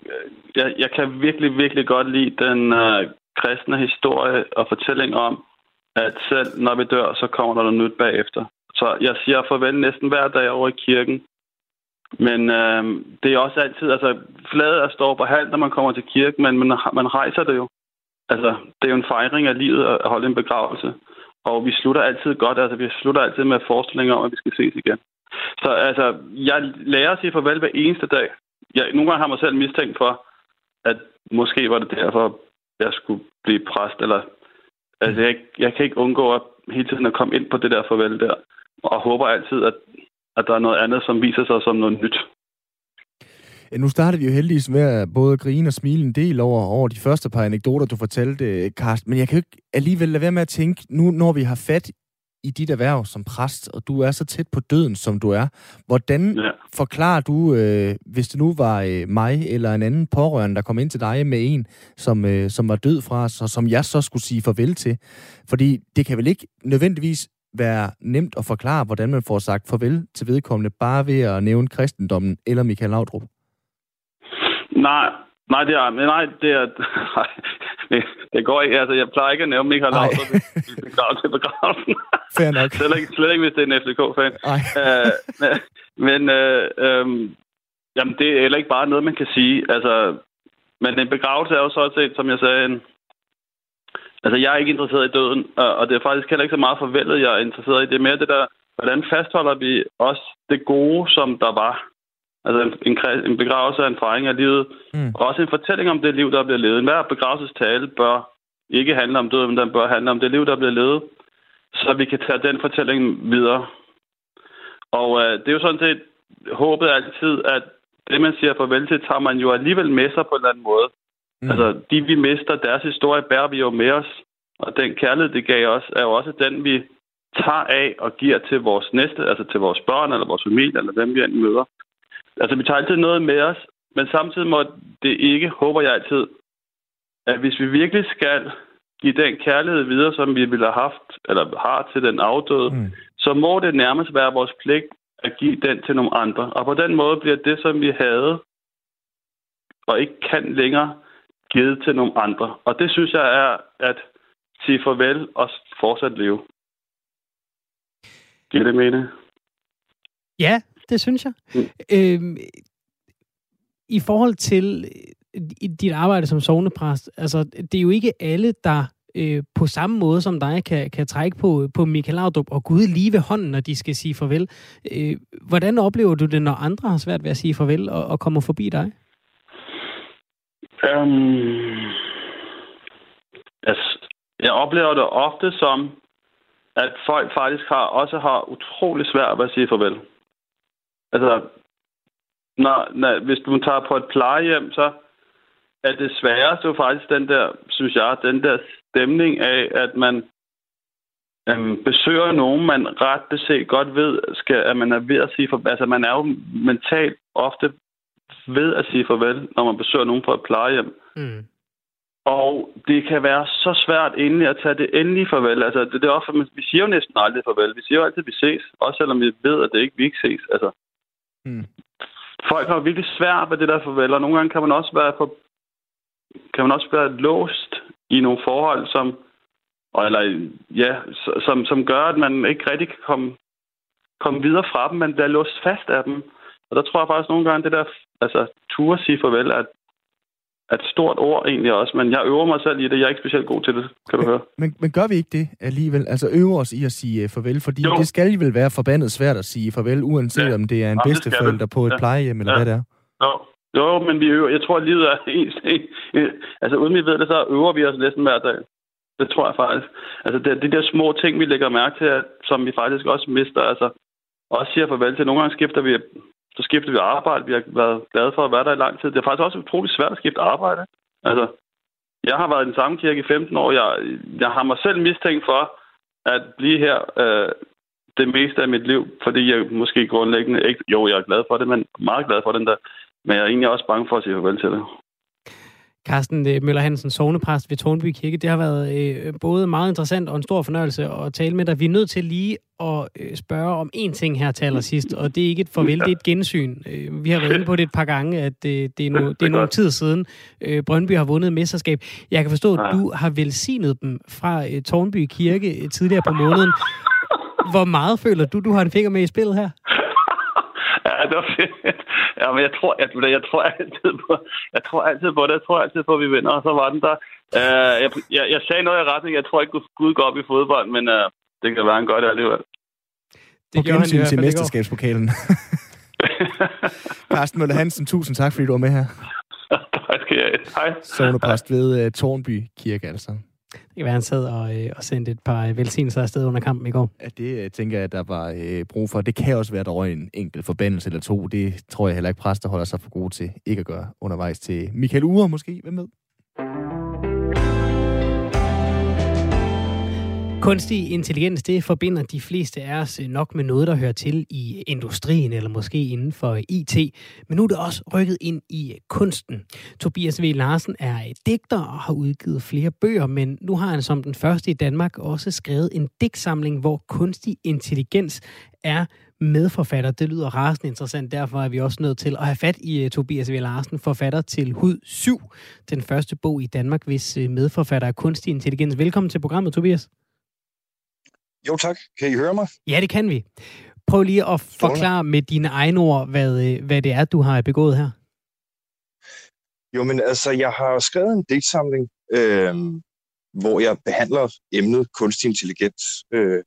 jeg, jeg kan virkelig, virkelig godt lide den øh, kristne historie og fortælling om, at selv når vi dør, så kommer der noget nyt bagefter. Så jeg siger farvel næsten hver dag over i kirken. Men øh, det er også altid, altså fladet er står på halv, når man kommer til kirken, men man, man rejser det jo. Altså, det er jo en fejring af livet at holde en begravelse. Og vi slutter altid godt, altså vi slutter altid med forestillinger om, at vi skal ses igen. Så altså, jeg lærer at sige farvel hver eneste dag. Jeg, nogle gange har mig selv mistænkt for, at måske var det derfor, jeg skulle blive præst, eller altså, jeg, jeg kan ikke undgå at hele tiden at komme ind på det der farvel der, og håber altid, at, at der er noget andet, som viser sig som noget nyt. Nu startede vi jo heldigvis med at både grine og smile en del over, over de første par anekdoter, du fortalte, Karsten. Men jeg kan jo ikke alligevel lade være med at tænke, nu når vi har fat i dit erhverv som præst, og du er så tæt på døden, som du er. Hvordan ja. forklarer du, øh, hvis det nu var øh, mig eller en anden pårørende, der kom ind til dig med en, som, øh, som var død fra os, og som jeg så skulle sige farvel til? Fordi det kan vel ikke nødvendigvis være nemt at forklare, hvordan man får sagt farvel til vedkommende, bare ved at nævne kristendommen eller Michael Laudrup? Nej, nej, det er, nej, det er, nej, det går ikke. Altså, jeg plejer ikke at nævne Michael Laudrup til begravelsen. Fair nok. slet, ikke, slet ikke, hvis det er en FCK-fan. Uh, men uh, um, jamen, det er heller ikke bare noget, man kan sige. Altså, men en begravelse er jo så set, som jeg sagde, en, altså, jeg er ikke interesseret i døden, og det er faktisk heller ikke så meget forvældet, jeg er interesseret i. Det er mere det der, hvordan fastholder vi også det gode, som der var Altså en, en begravelse er en fejring af livet, mm. og også en fortælling om det liv, der bliver levet. Hver begravelsestale bør ikke handle om døden, men den bør handle om det liv, der bliver levet, så vi kan tage den fortælling videre. Og øh, det er jo sådan set håbet altid, at det, man siger farvel til, tager man jo alligevel med sig på en eller anden måde. Mm. Altså, de vi mister, deres historie bærer vi jo med os. Og den kærlighed, det gav os, er jo også den, vi tager af og giver til vores næste, altså til vores børn, eller vores familie, eller hvem vi end møder. Altså, vi tager altid noget med os, men samtidig må det ikke, håber jeg altid, at hvis vi virkelig skal give den kærlighed videre, som vi ville have haft, eller har til den afdøde, mm. så må det nærmest være vores pligt at give den til nogle andre. Og på den måde bliver det, som vi havde, og ikke kan længere, givet til nogle andre. Og det synes jeg er at sige farvel og fortsat leve. Giver det mening? Ja, det synes jeg. Mm. Øhm, I forhold til øh, dit arbejde som sovnepræst, altså det er jo ikke alle, der øh, på samme måde som dig kan, kan trække på, på Michael Laudrup og Gud lige ved hånden, når de skal sige farvel. Øh, hvordan oplever du det, når andre har svært ved at sige farvel og, og kommer forbi dig? Um, altså, jeg oplever det ofte som, at folk faktisk har, også har utrolig svært ved at sige farvel. Altså, når, når, hvis du tager på et plejehjem, så er det sværeste jo faktisk den der, synes jeg, den der stemning af, at man øhm, besøger nogen, man ret beset godt ved, skal, at man er ved at sige farvel. Altså, man er jo mentalt ofte ved at sige farvel, når man besøger nogen på et plejehjem. Mm. Og det kan være så svært endelig at tage det endelige farvel. Altså, det, det er ofte, vi siger jo næsten aldrig farvel. Vi siger jo altid, at vi ses. Også selvom vi ved, at det ikke vi ikke ses. Altså, Mm. Folk har virkelig svært ved det der farvel, og nogle gange kan man også være for, kan man også være låst i nogle forhold, som, eller, ja, som, som gør, at man ikke rigtig kan komme, komme videre fra dem, man bliver låst fast af dem. Og der tror jeg faktisk nogle gange, det der, altså, ture sige farvel, at er et stort ord egentlig også, men jeg øver mig selv i det. Jeg er ikke specielt god til det, kan du høre. Men, men gør vi ikke det alligevel? Altså øver os i at sige uh, farvel? Fordi jo. det skal vel være forbandet svært at sige farvel, uanset ja. om det er en ja, bedsteforælder på et ja. plejehjem, eller ja. hvad det er. Jo. jo, men vi øver. Jeg tror, at livet er ens. altså uden vi ved det, så øver vi os næsten hver dag. Det tror jeg faktisk. Altså det, de der små ting, vi lægger mærke til, som vi faktisk også mister. Altså også siger farvel til. Nogle gange skifter vi så skifter vi arbejde. Vi har været glade for at være der i lang tid. Det er faktisk også utroligt svært at skifte arbejde. Altså, jeg har været i den samme kirke i 15 år. Jeg, jeg har mig selv mistænkt for at blive her øh, det meste af mit liv, fordi jeg måske grundlæggende ikke... Jo, jeg er glad for det, men meget glad for den der. Men jeg er egentlig også bange for at sige farvel til det. Carsten øh, Møller Hansen, sovnepræst ved Tornby Kirke. Det har været øh, både meget interessant og en stor fornøjelse at tale med dig. Vi er nødt til lige at øh, spørge om én ting her til allersidst, og det er ikke et farvel, det er et gensyn. Øh, vi har været inde på det et par gange, at øh, det er, no, det er nogle tid siden, øh, Brøndby har vundet mesterskab. Jeg kan forstå, at du har velsignet dem fra øh, Tornby Kirke øh, tidligere på måneden. Hvor meget føler du, du har en finger med i spillet her? Ja, det var fedt. Ja, men jeg tror, jeg, jeg tror altid på, jeg tror altid på det. Jeg tror altid på, at vi vinder, og så var den der. Uh, jeg, jeg, jeg, sagde noget i retning. Jeg tror ikke, Gud går op i fodbold, men uh, det kan være, gør det alligevel. Det gør han til mesterskabspokalen. Carsten Møller Hansen, tusind tak, fordi du var med her. tak skal jeg. Hej. Sovnepræst ved uh, Tornby Kirke, altså. Det kan være, han sad og, øh, og sendte et par øh, velsignelser afsted under kampen i går. Ja, det øh, tænker jeg, at der var øh, brug for. Det kan også være, at der røg en enkelt forbandelse eller to. Det tror jeg heller ikke, præster holder sig for gode til ikke at gøre undervejs til Michael Ure måske. Hvem med? Kunstig intelligens, det forbinder de fleste af os øh, nok med noget, der hører til i industrien, eller måske inden for IT. Men nu er det også rykket ind i øh, kunsten. Tobias V. Larsen er øh, digter og har udgivet flere bøger, men nu har han som den første i Danmark også skrevet en digtsamling, hvor kunstig intelligens er medforfatter. Det lyder rasende interessant, derfor er vi også nødt til at have fat i Tobias V. Larsen, forfatter til Hud 7, den første bog i Danmark, hvis medforfatter er kunstig intelligens. Velkommen til programmet, Tobias. Jo tak. Kan I høre mig? Ja, det kan vi. Prøv lige at forklare med dine egne ord, hvad, øh, hvad det er, du har begået her. Jo, men altså, jeg har skrevet en digtsamling, øh, hvor jeg behandler emnet kunstig intelligens øh,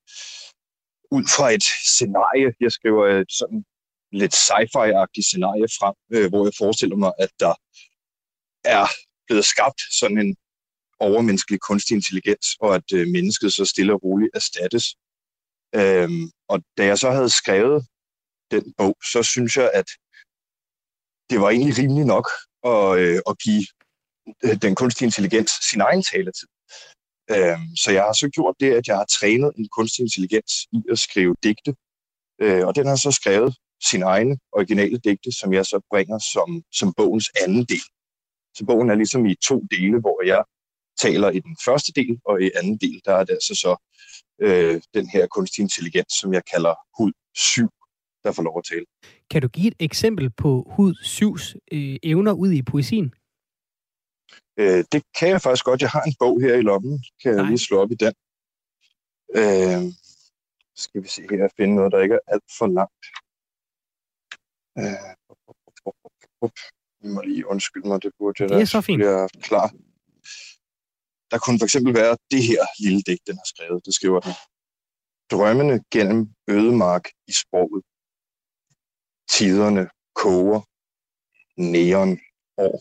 ud fra et scenarie. Jeg skriver et sådan lidt sci-fi-agtigt scenarie frem, øh, hvor jeg forestiller mig, at der er blevet skabt sådan en overmenneskelig kunstig intelligens, og at øh, mennesket så stille og roligt erstattes. Øhm, og da jeg så havde skrevet den bog, så synes jeg, at det var egentlig rimeligt nok at, øh, at give øh, den kunstige intelligens sin egen taletid. Øhm, så jeg har så gjort det, at jeg har trænet en kunstig intelligens i at skrive digte, øh, og den har så skrevet sin egne originale digte, som jeg så bringer som, som bogens anden del. Så bogen er ligesom i to dele, hvor jeg taler i den første del, og i anden del, der er det altså så øh, den her kunstig intelligens, som jeg kalder hud 7, der får lov at tale. Kan du give et eksempel på hud 7's øh, evner ud i poesien? Øh, det kan jeg faktisk godt. Jeg har en bog her i lommen. Kan jeg Nej. lige slå op i den? Øh, skal vi se her og finde noget, der ikke er alt for langt. Øh, I må lige undskylde mig, det burde jeg det er så fint. Jeg klar. Der kunne for eksempel være det her lille digt, den har skrevet. Det skriver den. Drømmene gennem ødemark i sproget. Tiderne koger. Neon år.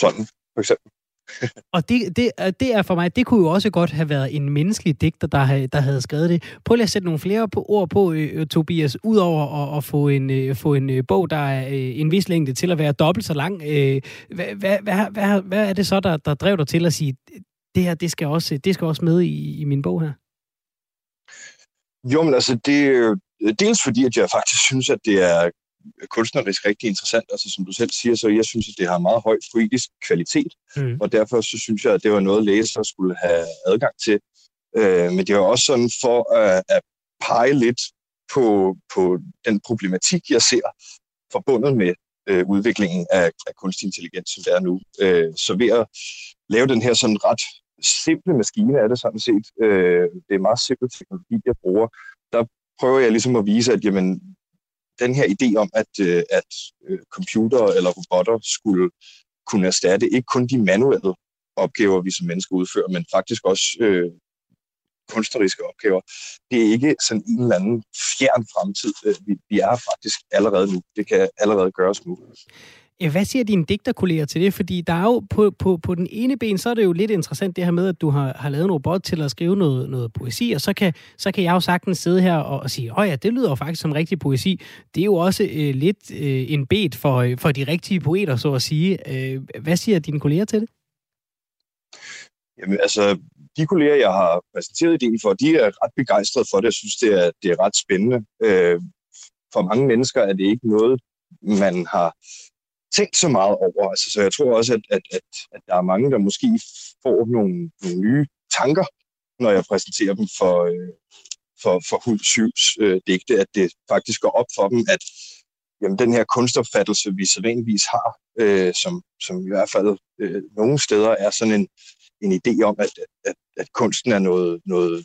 Sådan, for eksempel og det, det, det er for mig, det kunne jo også godt have været en menneskelig digter, der, der havde skrevet det. Prøv lige at sætte nogle flere på, ord på, øh, øh, Tobias, udover at, at få en, øh, få en øh, bog, der er øh, en vis længde til at være dobbelt så lang. Øh, hvad, hvad, hvad, hvad, hvad er det så, der, der drev dig til at sige, det her, det skal også, det skal også med i, i min bog her? Jo, men altså, det er dels fordi, at jeg faktisk synes, at det er kunstnerisk rigtig interessant. Altså som du selv siger, så jeg synes, at det har meget høj poetisk kvalitet, mm. og derfor så synes jeg, at det var noget, læsere skulle have adgang til. Øh, men det er også sådan for at, at pege lidt på, på den problematik, jeg ser forbundet med øh, udviklingen af, af kunstig intelligens, som det er nu. Øh, så ved at lave den her sådan ret simple maskine, er det sådan set. Øh, det er meget simpel teknologi, jeg bruger. Der prøver jeg ligesom at vise, at jamen, den her idé om, at, øh, at øh, computer eller robotter skulle kunne erstatte ikke kun de manuelle opgaver, vi som mennesker udfører, men faktisk også øh, kunstneriske opgaver. Det er ikke sådan en eller anden fjern fremtid. Øh, vi, vi er faktisk allerede nu. Det kan allerede gøres nu. Hvad siger dine digterkolleger til det? Fordi der er jo på, på, på den ene ben, så er det jo lidt interessant det her med, at du har, har lavet en robot til at skrive noget, noget poesi, og så kan, så kan jeg jo sagtens sidde her og, og sige, åh ja, det lyder jo faktisk som rigtig poesi. Det er jo også øh, lidt øh, en bed for, øh, for de rigtige poeter, så at sige. Øh, hvad siger dine kolleger til det? Jamen altså, de kolleger, jeg har præsenteret ideen for, de er ret begejstrede for det. Jeg synes, det er, det er ret spændende. Øh, for mange mennesker er det ikke noget, man har tænkt så meget over. Altså, så jeg tror også, at, at, at, at der er mange, der måske får nogle, nogle nye tanker, når jeg præsenterer dem for, øh, for, for Hud Syvs øh, digte, at det faktisk går op for dem, at jamen, den her kunstopfattelse, vi sædvanligvis har, øh, som, som i hvert fald øh, nogle steder er sådan en, en idé om, at, at, at kunsten er noget, noget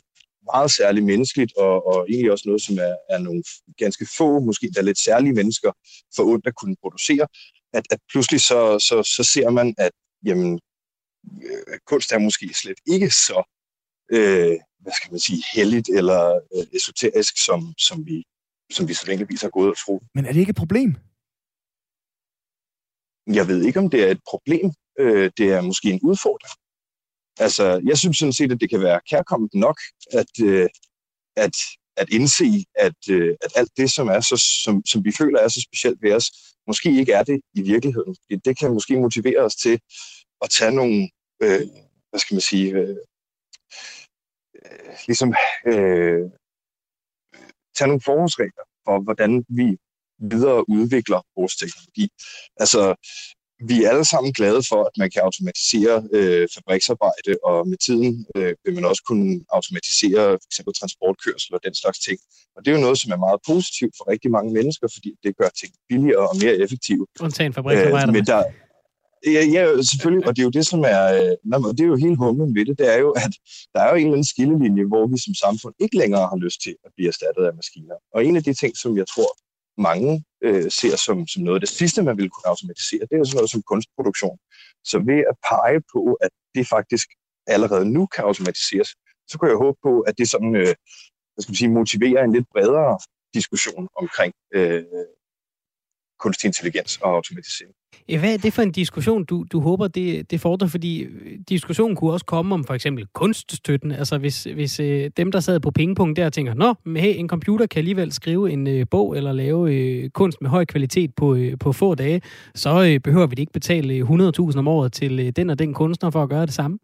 meget særligt menneskeligt, og, og egentlig også noget, som er, er nogle ganske få, måske der lidt særlige mennesker, for ondt at kunne producere, at, at pludselig så, så, så ser man, at jamen, øh, kunst er måske slet ikke så, øh, hvad skal man sige, heldigt eller øh, esoterisk, som, som vi som vi så længevis har gået og tro. Men er det ikke et problem? Jeg ved ikke, om det er et problem. Øh, det er måske en udfordring. Altså, jeg synes sådan set, at det kan være kærkommet nok, at, øh, at, at indse, at, øh, at alt det, som, er så, som, som vi føler er så specielt ved os, måske ikke er det i virkeligheden. Det, det kan måske motivere os til at tage nogle, øh, hvad skal man sige, øh, øh ligesom øh, tage nogle forholdsregler for, hvordan vi videre udvikler vores teknologi. Altså, vi er alle sammen glade for, at man kan automatisere øh, fabriksarbejde, og med tiden øh, vil man også kunne automatisere for eksempel transportkørsel og den slags ting. Og det er jo noget, som er meget positivt for rigtig mange mennesker, fordi det gør ting billigere og mere effektive. Undtagen fabriksarbejderne. Øh, men der, Ja, ja, selvfølgelig, og det er jo det, som er, øh, det er jo helt humlen ved det, det er jo, at der er jo en eller anden skillelinje, hvor vi som samfund ikke længere har lyst til at blive erstattet af maskiner. Og en af de ting, som jeg tror, mange øh, ser som, som noget af det sidste, man ville kunne automatisere, det er sådan noget som kunstproduktion. Så ved at pege på, at det faktisk allerede nu kan automatiseres, så kunne jeg håbe på, at det sådan, øh, hvad skal man sige, motiverer en lidt bredere diskussion omkring øh, kunstig intelligens og automatisering. Hvad er det for en diskussion, du, du håber, det, det fordrer? Fordi øh, diskussionen kunne også komme om for eksempel kunststøtten. Altså hvis, hvis øh, dem, der sad på pengepunkt der tænker, nå, men hey, en computer kan alligevel skrive en øh, bog eller lave øh, kunst med høj kvalitet på, øh, på få dage, så øh, behøver vi ikke betale 100.000 om året til øh, den og den kunstner for at gøre det samme.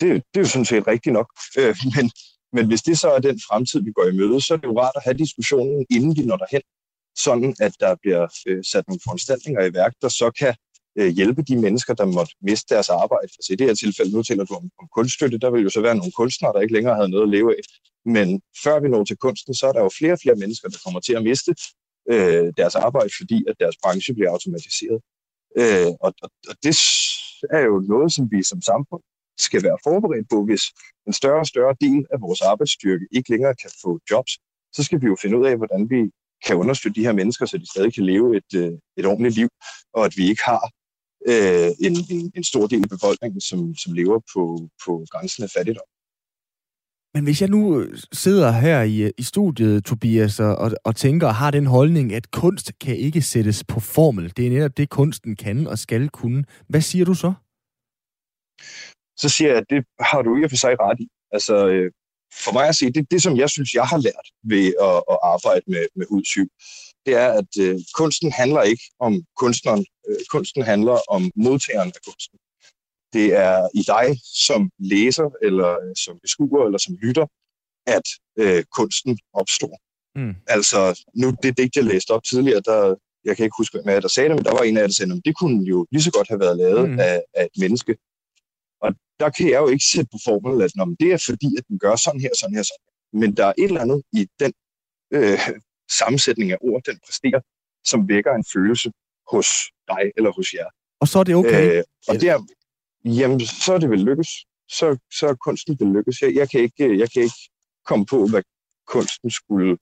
Det, det er jo sådan set rigtigt nok. Øh, men, men hvis det så er den fremtid, vi går i møde, så er det jo rart at have diskussionen, inden vi når derhen sådan at der bliver øh, sat nogle foranstaltninger i værk, der så kan øh, hjælpe de mennesker, der måtte miste deres arbejde. Altså i det her tilfælde, nu taler du om, om kunststøtte, der vil jo så være nogle kunstnere, der ikke længere havde noget at leve af. Men før vi når til kunsten, så er der jo flere og flere mennesker, der kommer til at miste øh, deres arbejde, fordi at deres branche bliver automatiseret. Øh, og, og, og det er jo noget, som vi som samfund skal være forberedt på, hvis en større og større del af vores arbejdsstyrke ikke længere kan få jobs, så skal vi jo finde ud af, hvordan vi kan understøtte de her mennesker, så de stadig kan leve et, øh, et ordentligt liv, og at vi ikke har øh, en, en, en stor del af befolkningen, som, som lever på, på grænsen af fattigdom. Men hvis jeg nu øh, sidder her i, øh, i studiet, Tobias, og, og tænker og har den holdning, at kunst kan ikke sættes på formel, det er netop det, kunsten kan og skal kunne, hvad siger du så? Så siger jeg, at det har du i og for sig ret i. Altså, øh, for mig at sige, det, det som jeg synes, jeg har lært ved at, at arbejde med, med hudsyg, det er, at øh, kunsten handler ikke om kunstneren. Øh, kunsten handler om modtageren af kunsten. Det er i dig som læser, eller øh, som beskuer, eller som lytter, at øh, kunsten opstår. Mm. Altså, nu det digt, jeg læste op tidligere, der, jeg kan ikke huske, hvem der sagde det, men der var en af jer, der sagde, at det kunne jo lige så godt have været lavet mm. af, af et menneske der kan jeg jo ikke sætte på formel, at når det er fordi, at den gør sådan her, sådan her, sådan her. Men der er et eller andet i den øh, sammensætning af ord, den præsterer, som vækker en følelse hos dig eller hos jer. Og så er det okay? Øh, og der, jamen, så er det vel lykkes. Så, så er kunsten vel lykkes. Jeg, jeg, kan ikke, jeg kan ikke komme på, hvad kunsten skulle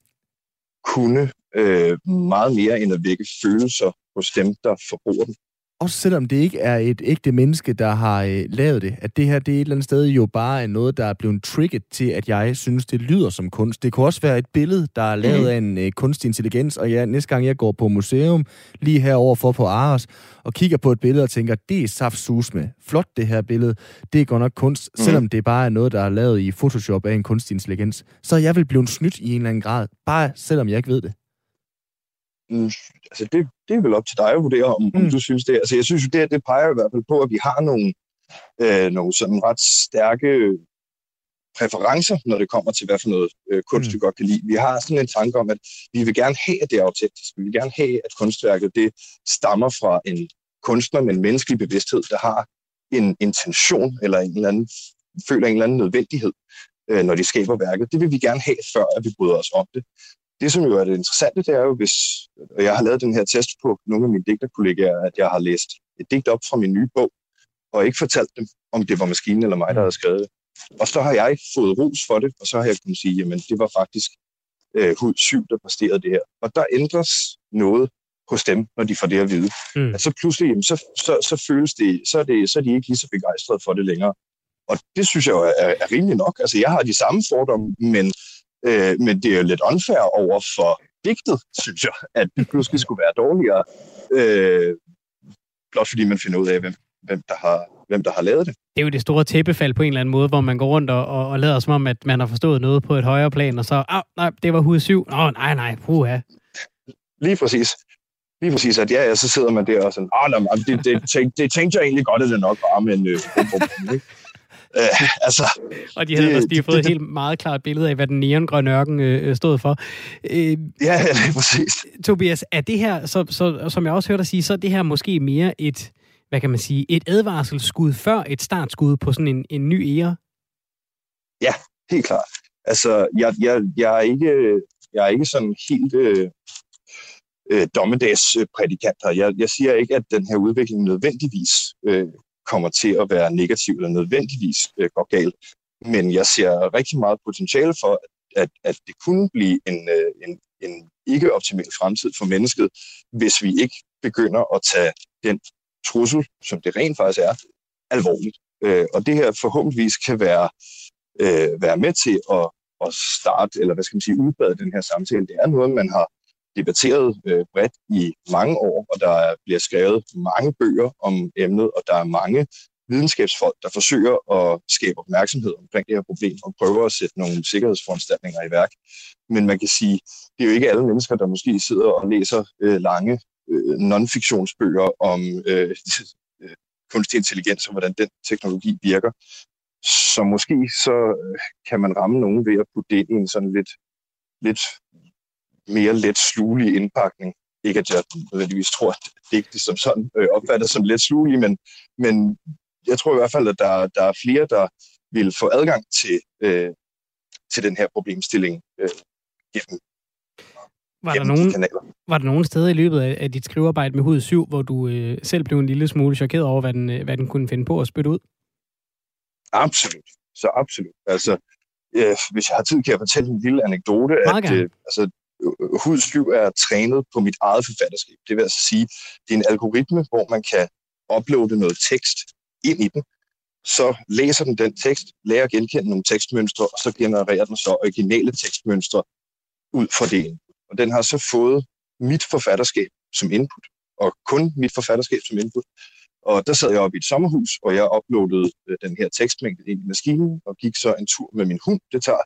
kunne øh, meget mere end at vække følelser hos dem, der forbruger den også selvom det ikke er et ægte menneske, der har øh, lavet det, at det her det er et eller andet sted jo bare er noget, der er blevet trigget til, at jeg synes, det lyder som kunst. Det kunne også være et billede, der er lavet mm. af en øh, kunstig intelligens, og ja, næste gang jeg går på museum, lige herover for på Aros, og kigger på et billede og tænker, det er saft med. Flot det her billede. Det er godt nok kunst, mm. selvom det bare er noget, der er lavet i Photoshop af en kunstig intelligens. Så jeg vil blive snydt i en eller anden grad, bare selvom jeg ikke ved det. Mm, altså det, det er vel op til dig at vurdere, om, mm. om du synes det. Altså jeg synes jo, det, det peger i hvert fald på, at vi har nogle, øh, nogle sådan ret stærke præferencer, når det kommer til, hvad for noget øh, kunst, mm. vi godt kan lide. Vi har sådan en tanke om, at vi vil gerne have, at det er autentisk. Vi vil gerne have, at kunstværket det stammer fra en kunstner med en menneskelig bevidsthed, der har en intention eller en eller anden, føler en eller anden nødvendighed, øh, når de skaber værket. Det vil vi gerne have, før at vi bryder os om det. Det, som jo er det interessante, det er jo, hvis og jeg har lavet den her test på nogle af mine digterkollegaer, at jeg har læst et digt op fra min nye bog, og ikke fortalt dem, om det var maskinen eller mig, der havde skrevet det. Og så har jeg fået ros for det, og så har jeg kunnet sige, jamen det var faktisk øh, hud 7, der præsterede det her. Og der ændres noget hos dem, når de får det at vide. Mm. At så pludselig, jamen, så, så, så føles det så, er det, så er de ikke lige så begejstrede for det længere. Og det synes jeg jo er, er rimelig nok. Altså, jeg har de samme fordomme, men, øh, men det er jo lidt unfair over for digtet, synes jeg, at det pludselig skulle være dårligere, øh, blot fordi man finder ud af, hvem, hvem, der har, hvem der har lavet det. Det er jo det store tæppefald på en eller anden måde, hvor man går rundt og, og, og lader som om, at man har forstået noget på et højere plan, og så, ah, nej, det var hud 7. Åh, oh, nej, nej, puha. Lige præcis. Lige præcis, at ja, ja, så sidder man der og sådan, ah, nej, det, det, tænk, det tænkte jeg egentlig godt, at det nok var, men øh? Øh, altså, og de havde det, også lige fået det, et helt meget klart billede af, hvad den neongrønne ørken øh, stod for. Øh, ja, er præcis. Tobias, er det her, så, så, som jeg også hørte dig sige, så er det her måske mere et, hvad kan man sige, et advarselsskud før et startskud på sådan en, en ny ære? Ja, helt klart. Altså, jeg, jeg, jeg, er, ikke, jeg er ikke sådan helt øh, øh, dommedagsprædikant her. Jeg, jeg siger ikke, at den her udvikling nødvendigvis øh, kommer til at være negativ eller nødvendigvis øh, går galt. Men jeg ser rigtig meget potentiale for, at, at det kunne blive en, øh, en, en ikke-optimal fremtid for mennesket, hvis vi ikke begynder at tage den trussel, som det rent faktisk er, alvorligt. Øh, og det her forhåbentligvis kan være, øh, være med til at, at starte, eller hvad skal man sige, udbrede den her samtale. Det er noget, man har debatteret øh, bredt i mange år, og der bliver skrevet mange bøger om emnet, og der er mange videnskabsfolk, der forsøger at skabe opmærksomhed omkring det her problem og prøver at sætte nogle sikkerhedsforanstaltninger i værk. Men man kan sige, det er jo ikke alle mennesker, der måske sidder og læser øh, lange øh, non-fiktionsbøger om øh, øh kunstig intelligens og hvordan den teknologi virker. Så måske så øh, kan man ramme nogen ved at putte det ind i en sådan lidt, lidt mere let slugelig indpakning. Ikke at jeg nødvendigvis tror, at digte som sådan øh, opfattes som let slugelig, men, men jeg tror i hvert fald, at der, der er flere, der vil få adgang til, øh, til den her problemstilling øh, gennem var der, nogen, var der nogen steder i løbet af, af dit skrivearbejde med Hud 7, hvor du øh, selv blev en lille smule chokeret over, hvad den, øh, hvad den kunne finde på at spytte ud? Absolut. Så absolut. Altså, øh, hvis jeg har tid, kan jeg fortælle en lille anekdote. Meget at, øh, altså, Øh, Hudstyv er trænet på mit eget forfatterskab. Det vil altså sige, det er en algoritme, hvor man kan uploade noget tekst ind i den. Så læser den den tekst, lærer at genkende nogle tekstmønstre, og så genererer den så originale tekstmønstre ud fra det. Og den har så fået mit forfatterskab som input, og kun mit forfatterskab som input. Og der sad jeg oppe i et sommerhus, og jeg uploadede øh, den her tekstmængde ind i maskinen, og gik så en tur med min hund. Det tager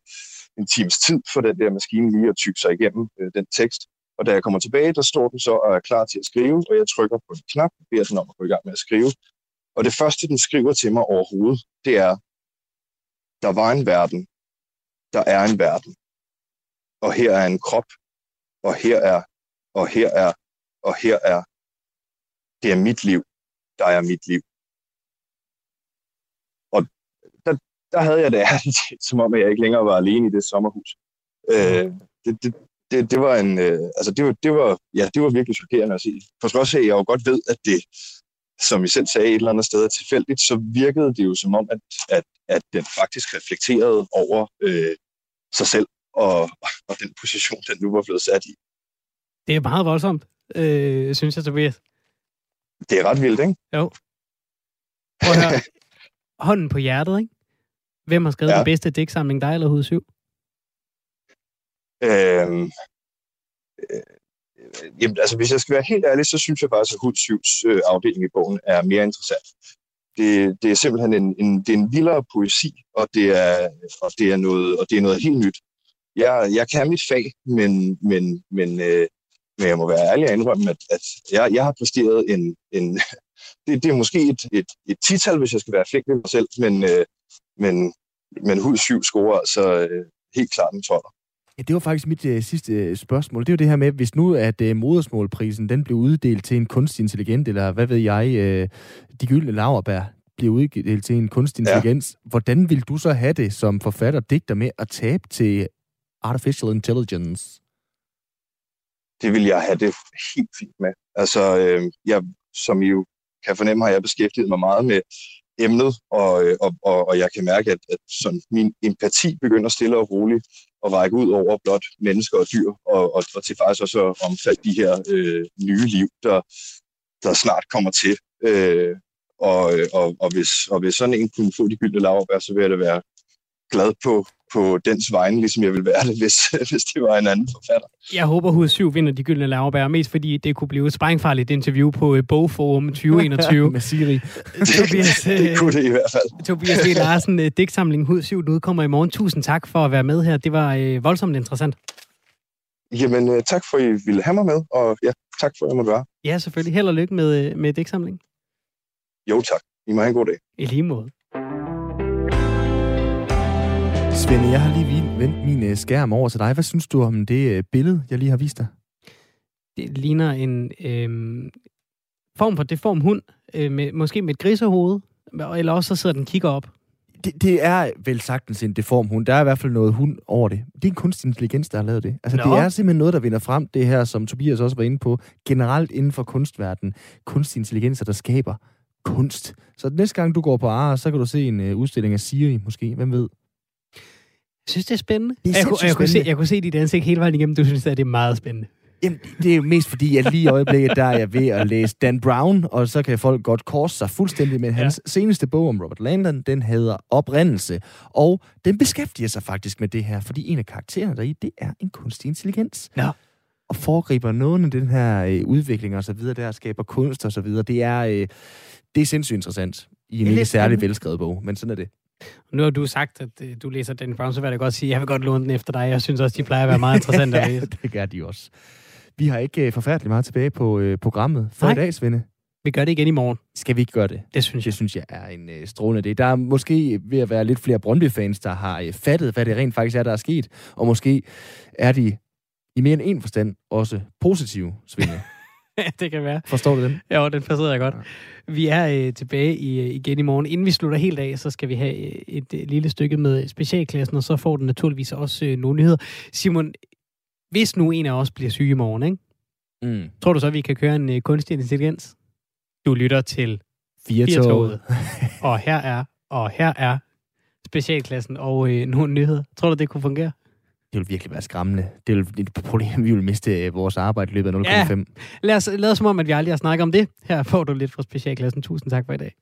en times tid for den der maskine lige at tykke sig igennem øh, den tekst. Og da jeg kommer tilbage, der står den så og er klar til at skrive, og jeg trykker på en knap og beder den om at gå i gang med at skrive. Og det første, den skriver til mig overhovedet, det er, der var en verden, der er en verden, og her er en krop, og her er, og her er, og her er. Det er mit liv, der er mit liv. Og der, der havde jeg det ærligt, som om jeg ikke længere var alene i det sommerhus. Øh, det, det, det, det var en, øh, altså det var, det var, ja, det var virkelig chokerende at se. For trods af, at jeg jo godt ved, at det, som I selv sagde, et eller andet sted er tilfældigt, så virkede det jo som om, at, at, at den faktisk reflekterede over øh, sig selv og, og den position, den nu var blevet sat i. Det er meget voldsomt, øh, synes jeg, Tobias. Det er ret vildt, ikke? Jo. Prøv at høre. Hånden på hjertet, ikke? Hvem har skrevet ja. den bedste digtsamling, dig eller Hud 7? Øhm, øh, jamen, altså, hvis jeg skal være helt ærlig, så synes jeg faktisk, at Hud 7's øh, afdeling i bogen er mere interessant. Det, det er simpelthen en, en, det er en vildere poesi, og det er, og det er, noget, og det er noget helt nyt. Jeg, jeg kan mit fag, men, men, men, øh, men jeg må være ærlig og indrømme, at, at jeg, jeg har præsteret en... en det, det er måske et, et, et tital, hvis jeg skal være flink med mig selv, men, øh, men men Hud 7 scorer altså øh, helt klart en toller. Ja, det var faktisk mit øh, sidste øh, spørgsmål. Det er jo det her med, hvis nu at øh, modersmålprisen den blev uddelt til en kunstig intelligens, eller hvad ved jeg, øh, de gyldne laverbær bliver uddelt til en kunstig intelligens, ja. hvordan vil du så have det som forfatter digter med at tabe til artificial intelligence? Det vil jeg have det helt fint med. Altså, øh, jeg, som I jo kan fornemme, har jeg beskæftiget mig meget med emnet, og, øh, og, og, og jeg kan mærke, at, at sådan, min empati begynder stille og roligt at række ud over blot mennesker og dyr, og, og, og til faktisk også at omfatte de her øh, nye liv, der, der snart kommer til. Øh, og, øh, og, og, hvis, og hvis sådan en kunne få de gyldne laverbær, så vil jeg da være glad på, på dens vegne, ligesom jeg ville være det, hvis, hvis det var en anden forfatter. Jeg håber, Hud 7 vinder de gyldne laverbær, mest fordi det kunne blive et sprængfarligt interview på uh, Bogforum 2021. Med Siri. Tobias, det kunne det i hvert fald. Tobias V. Larsen, uh, digtsamlingen Hud 7, den udkommer i morgen. Tusind tak for at være med her. Det var uh, voldsomt interessant. Jamen, tak for, at I ville have mig med, og ja, tak for, at jeg måtte være. Ja, selvfølgelig. Held og lykke med, med digtsamlingen. Jo, tak. I må have en god dag. I lige måde. Svende, jeg har lige vendt min øh, skærm over til dig. Hvad synes du om det øh, billede, jeg lige har vist dig? Det ligner en øh, form for deform hund, øh, med, måske med et grisehoved, eller også så sidder den kigger op. Det, det er vel sagtens en deform hund. Der er i hvert fald noget hund over det. Det er en kunstig intelligens, der har lavet det. Altså, Nå. det er simpelthen noget, der vinder frem, det her, som Tobias også var inde på, generelt inden for kunstverdenen. Kunstig intelligenser, der skaber kunst. Så næste gang du går på ARA, så kan du se en uh, udstilling af Siri, måske. Hvem ved? Jeg synes, det er spændende. Det er jeg, kunne, jeg, kunne se, jeg kunne se dit ansigt hele vejen igennem. Du synes, at det er meget spændende. Jamen, det er jo mest fordi, at lige i øjeblikket, der er jeg ved at læse Dan Brown, og så kan folk godt korse sig fuldstændig med hans ja. seneste bog om Robert Landon, den hedder Oprindelse, og den beskæftiger sig faktisk med det her, fordi en af karaktererne deri, det er en kunstig intelligens. Ja. Og foregriber noget af den her øh, udvikling og så videre, der skaber kunst og så videre. Det er, øh, det er sindssygt interessant i en ikke særlig velskrevet bog, men sådan er det. Nu har du sagt, at øh, du læser den Brown, så vil jeg godt sige, at jeg vil godt låne den efter dig. Jeg synes også, de plejer at være meget interessante at læse. det gør de også. Vi har ikke uh, forfærdeligt meget tilbage på uh, programmet for Nej. i dag, Svende. Vi gør det igen i morgen. Skal vi ikke gøre det? Det synes jeg. Det synes jeg er en uh, strålende idé. Der er måske ved at være lidt flere Brøndby-fans, der har uh, fattet, hvad det rent faktisk er, der er sket. Og måske er de i mere end en forstand også positive, Svende. det kan være. Forstår du den? Ja, den forstår jeg godt. Ja. Vi er øh, tilbage i, øh, igen i morgen. Inden vi slutter helt af, så skal vi have øh, et øh, lille stykke med specialklassen, og så får den naturligvis også øh, nogle nyheder. Simon, hvis nu en af os bliver syg i morgen, ikke? Mm. tror du så, at vi kan køre en øh, kunstig intelligens? Du lytter til Firtoget. og her er, og her er specialklassen og øh, nogle nyheder. Tror du, det kunne fungere? Det vil virkelig være skræmmende. Det vil et problem, vi vil miste øh, vores arbejde i løbet af 0,5. Ja, lad os lade som om, at vi aldrig har snakket om det. Her får du lidt fra specialklassen. Tusind tak for i dag.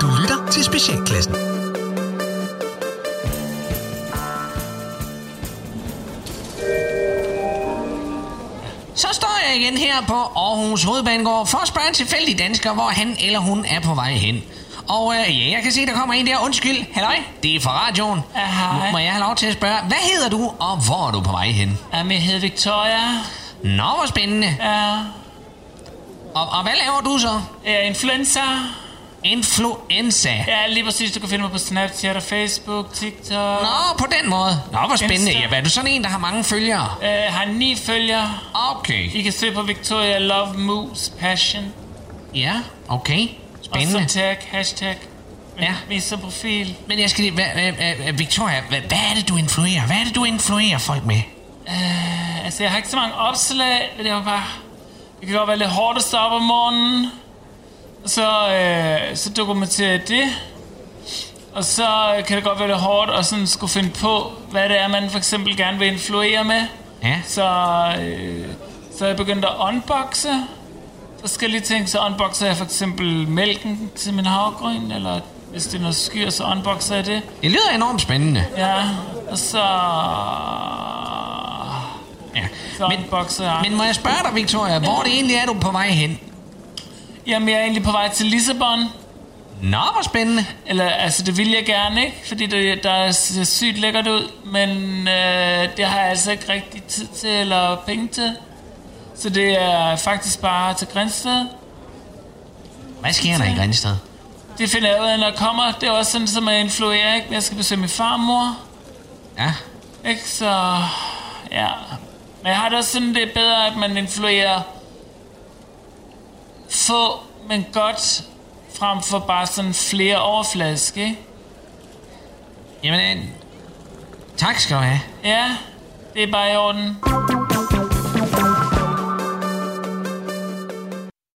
Du lytter til specialklassen. Så står jeg igen her på Aarhus Hovedbanegård for at spørge en tilfældig dansker, hvor han eller hun er på vej hen. Og øh, ja, jeg kan se, der kommer en der. Undskyld, halløj. Det er fra radioen. Ja, hej. Må jeg have lov til at spørge, hvad hedder du, og hvor er du på vej hen? Jamen, jeg hedder Victoria. Nå, hvor spændende. Ja. Og, og hvad laver du så? Jeg er influencer. Influenza? Ja, lige præcis. Du kan finde mig på Snapchat og Facebook, TikTok. Nå, på den måde. Nå, hvor spændende. Ja, er du sådan en, der har mange følgere? Øh, har ni følgere. Okay. I kan søge på Victoria Love Moves Passion. Ja, okay. Spændende. Og så tag, hashtag, ja. viser profil. Men jeg skal lige, hvad, hvad, Victoria, hvad, hvad er det, du influerer? Hvad er det, du influerer folk med? Uh, altså, jeg har ikke så mange opslag. Det var bare... Det kan godt være lidt hårdt at stå op om morgenen. Så, uh, så dokumenterer jeg det. Og så kan det godt være lidt hårdt at sådan skulle finde på, hvad det er, man for eksempel gerne vil influere med. Ja. Så, uh, så jeg begyndte at unboxe forskellige ting, så unboxer jeg for eksempel mælken til min havgryn, eller hvis det er noget skyr, så unboxer jeg det. Det lyder enormt spændende. Ja, og så... Ja. Så men, unboxer jeg. Men må jeg spørge dig, Victoria, hvor det egentlig er du på vej hen? Jamen, jeg er egentlig på vej til Lissabon. Nå, hvor spændende. Eller, altså, det vil jeg gerne, ikke? Fordi det, der ser sygt lækkert ud, men øh, det har jeg altså ikke rigtig tid til eller penge til. Så det er faktisk bare til Grænsted. Hvad sker der i Grænsted? Det finder jeg ud af, når jeg kommer. Det er også sådan, som jeg influerer, ikke? Jeg skal besøge min farmor. Ja. Ikke? Så, ja. Men jeg har det også sådan, det er bedre, at man influerer få, men godt, frem for bare sådan flere overflaske, ikke? Jamen, øh, tak skal du have. Ja, det er bare i orden.